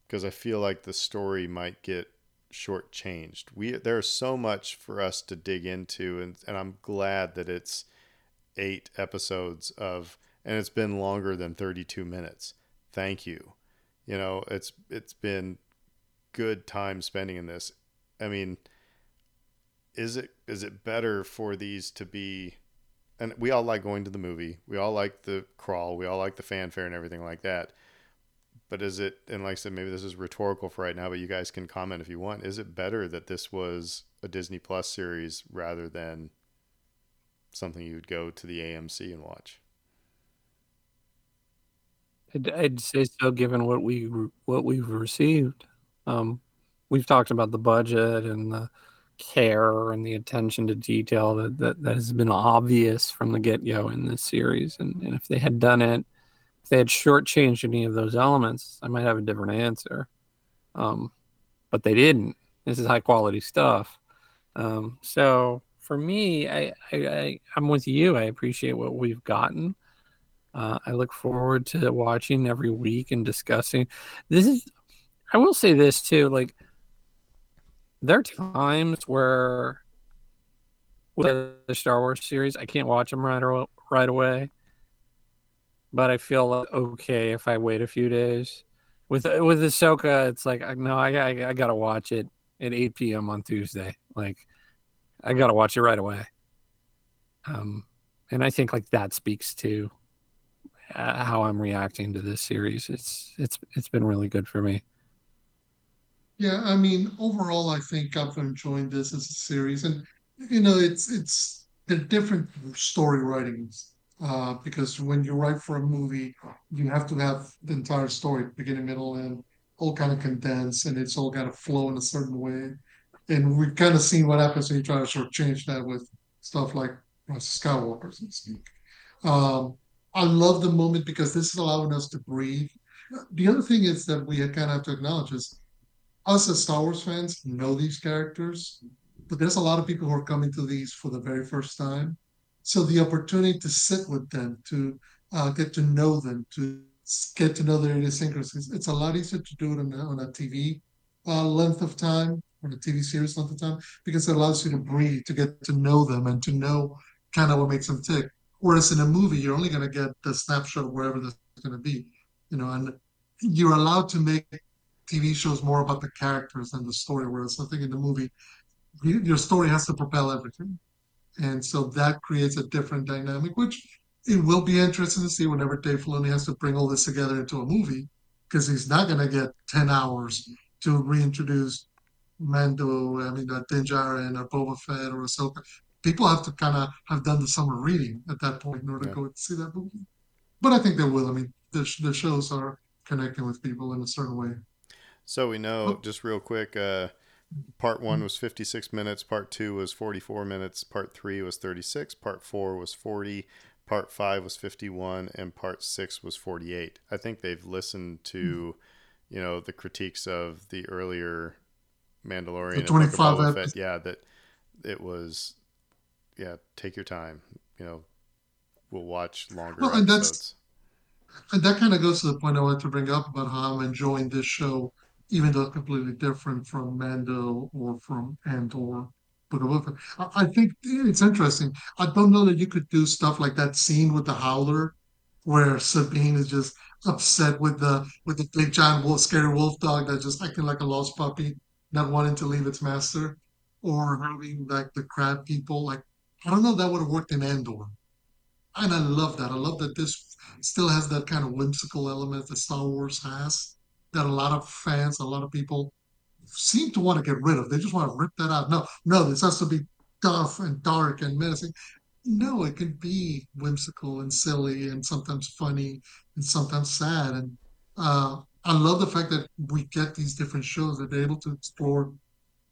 because I feel like the story might get shortchanged. We there's so much for us to dig into, and and I'm glad that it's eight episodes of, and it's been longer than 32 minutes. Thank you you know it's it's been good time spending in this. I mean is it is it better for these to be and we all like going to the movie. We all like the crawl. We all like the fanfare and everything like that. But is it and like i said maybe this is rhetorical for right now but you guys can comment if you want. Is it better that this was a disney plus series rather than something you would go to the amc and watch I'd, I'd say so, given what we what we've received. Um, we've talked about the budget and the care and the attention to detail that that, that has been obvious from the get go in this series. And, and if they had done it, if they had shortchanged any of those elements, I might have a different answer. Um, but they didn't. This is high quality stuff. Um, so for me, I, I, I I'm with you. I appreciate what we've gotten. Uh, I look forward to watching every week and discussing. This is, I will say this too. Like, there are times where with the Star Wars series, I can't watch them right right away. But I feel like okay if I wait a few days. With with Ahsoka, it's like no, I I, I gotta watch it at 8 p.m. on Tuesday. Like, I gotta watch it right away. Um, and I think like that speaks to uh, how I'm reacting to this series. It's it's it's been really good for me. Yeah, I mean, overall, I think I've enjoyed this as a series, and you know, it's it's they're different story writings uh, because when you write for a movie, you have to have the entire story, beginning, middle, and all kind of condensed, and it's all got to flow in a certain way. And we've kind of seen what happens when you try to sort of change that with stuff like Skywalker, so to speak. Um, I love the moment because this is allowing us to breathe. The other thing is that we kind of have to acknowledge is us as Star Wars fans know these characters, but there's a lot of people who are coming to these for the very first time. So the opportunity to sit with them, to uh, get to know them, to get to know their idiosyncrasies, it's a lot easier to do it on a, on a TV uh, length of time, on a TV series length of time, because it allows you to breathe, to get to know them, and to know kind of what makes them tick. Whereas in a movie, you're only going to get the snapshot of wherever that's going to be, you know, and you're allowed to make TV shows more about the characters than the story. Whereas I think in the movie, your story has to propel everything, and so that creates a different dynamic, which it will be interesting to see whenever Dave Filoni has to bring all this together into a movie, because he's not going to get ten hours to reintroduce Mando, I mean, uh, Din Djarin or Boba Fett or Ahsoka people have to kind of have done the summer reading at that point in order yeah. to go see that movie. But I think they will. I mean, the, the shows are connecting with people in a certain way. So we know, oh. just real quick, uh, part one was 56 minutes, part two was 44 minutes, part three was 36, part four was 40, part five was 51, and part six was 48. I think they've listened to, mm-hmm. you know, the critiques of the earlier Mandalorian the 25 and Fett, yeah, that it was yeah, take your time. You know, we'll watch longer well, and episodes. That's, and that kind of goes to the point I wanted to bring up about how I'm enjoying this show, even though it's completely different from Mando or from Andor. Book of I think it's interesting. I don't know that you could do stuff like that scene with the Howler, where Sabine is just upset with the with the big giant wolf, scary wolf dog that's just acting like a lost puppy, not wanting to leave its master, or having like the crab people like I don't know if that would have worked in Andor. And I love that. I love that this still has that kind of whimsical element that Star Wars has, that a lot of fans, a lot of people seem to want to get rid of. They just want to rip that out. No, no, this has to be tough and dark and menacing. No, it can be whimsical and silly and sometimes funny and sometimes sad. And uh, I love the fact that we get these different shows that they're able to explore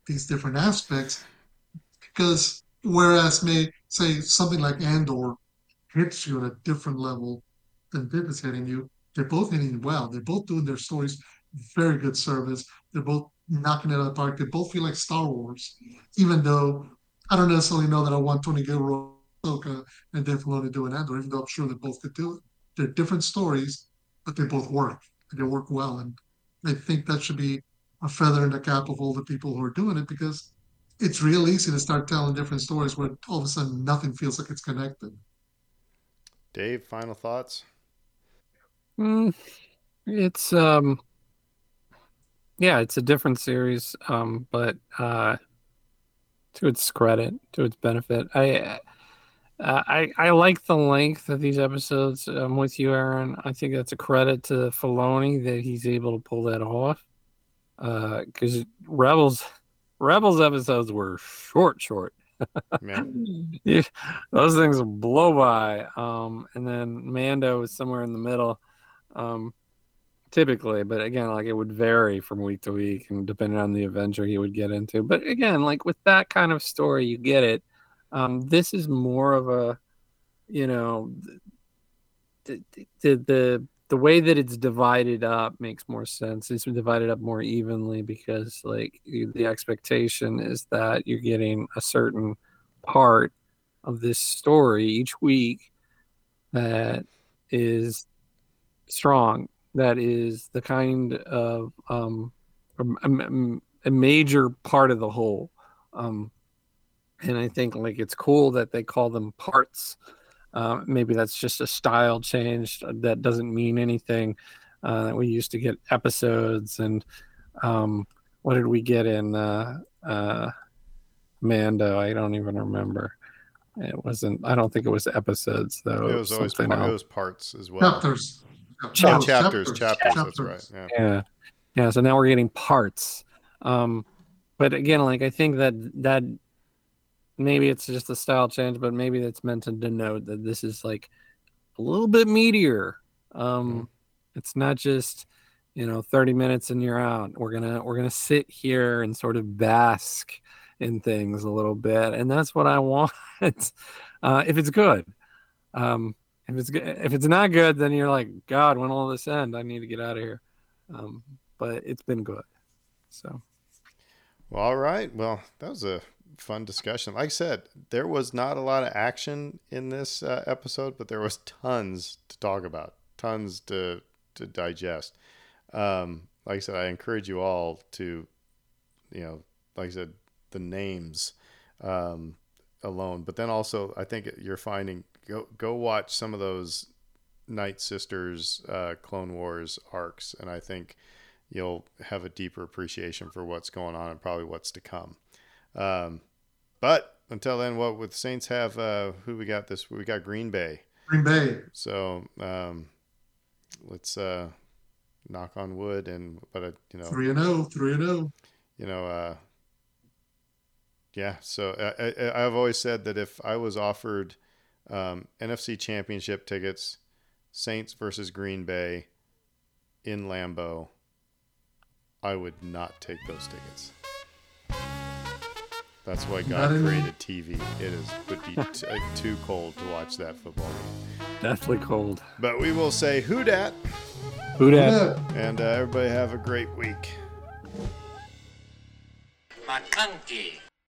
these different aspects because Whereas, may say something like Andor hits you at a different level than Dip is hitting you. They're both hitting well. They're both doing their stories very good service. They're both knocking it out of the park. They both feel like Star Wars, even though I don't necessarily know that I want Tony Gilroy, Ahsoka, and Dave Filoni doing Andor, even though I'm sure they both could do it. They're different stories, but they both work. And They work well, and I think that should be a feather in the cap of all the people who are doing it because it's real easy to start telling different stories where all of a sudden nothing feels like it's connected. Dave, final thoughts? Mm, it's um, yeah, it's a different series, um, but uh, to its credit, to its benefit, I. Uh, I I like the length of these episodes. I'm with you, Aaron. I think that's a credit to Filoni that he's able to pull that off. Because uh, Rebels, Rebels episodes were short, short. yeah, those things blow by. Um, and then Mando was somewhere in the middle, um, typically. But again, like it would vary from week to week and depending on the adventure he would get into. But again, like with that kind of story, you get it. Um, this is more of a, you know, the, the, the the way that it's divided up makes more sense. It's divided up more evenly because like the expectation is that you're getting a certain part of this story each week that is strong that is the kind of um, a, a, major part of the whole um, and i think like it's cool that they call them parts uh, maybe that's just a style change that doesn't mean anything. Uh, we used to get episodes, and um, what did we get in uh, uh, Mando? I don't even remember. It wasn't. I don't think it was episodes though. It was always something part, it was parts as well. Chapters. Oh, Chapters. chapters, chapters. That's right. Yeah. yeah yeah so now we're getting parts um but again like i think that that maybe it's just a style change but maybe it's meant to denote that this is like a little bit meatier. Um it's not just you know 30 minutes and you're out. We're gonna we're gonna sit here and sort of bask in things a little bit and that's what i want. Uh if it's good um if it's good if it's not good then you're like god when will this end? I need to get out of here. Um but it's been good. So, well, all right. Well, that was a fun discussion. Like I said, there was not a lot of action in this uh, episode, but there was tons to talk about, tons to to digest. Um, like I said, I encourage you all to, you know, like I said, the names um, alone, but then also I think you're finding go go watch some of those Night Sisters uh, Clone Wars arcs, and I think you'll have a deeper appreciation for what's going on and probably what's to come. Um, but until then, what would the Saints have? Uh, who we got this? We got Green Bay. Green Bay. So um, let's uh, knock on wood and but uh, you know three and zero, three and zero. You know, uh, yeah. So I, I, I've always said that if I was offered um, NFC Championship tickets, Saints versus Green Bay in Lambeau I would not take those tickets. That's why God created TV. It is would be t- uh, too cold to watch that football game. Definitely cold. But we will say who dat. Who dat? And uh, everybody have a great week. McConkey.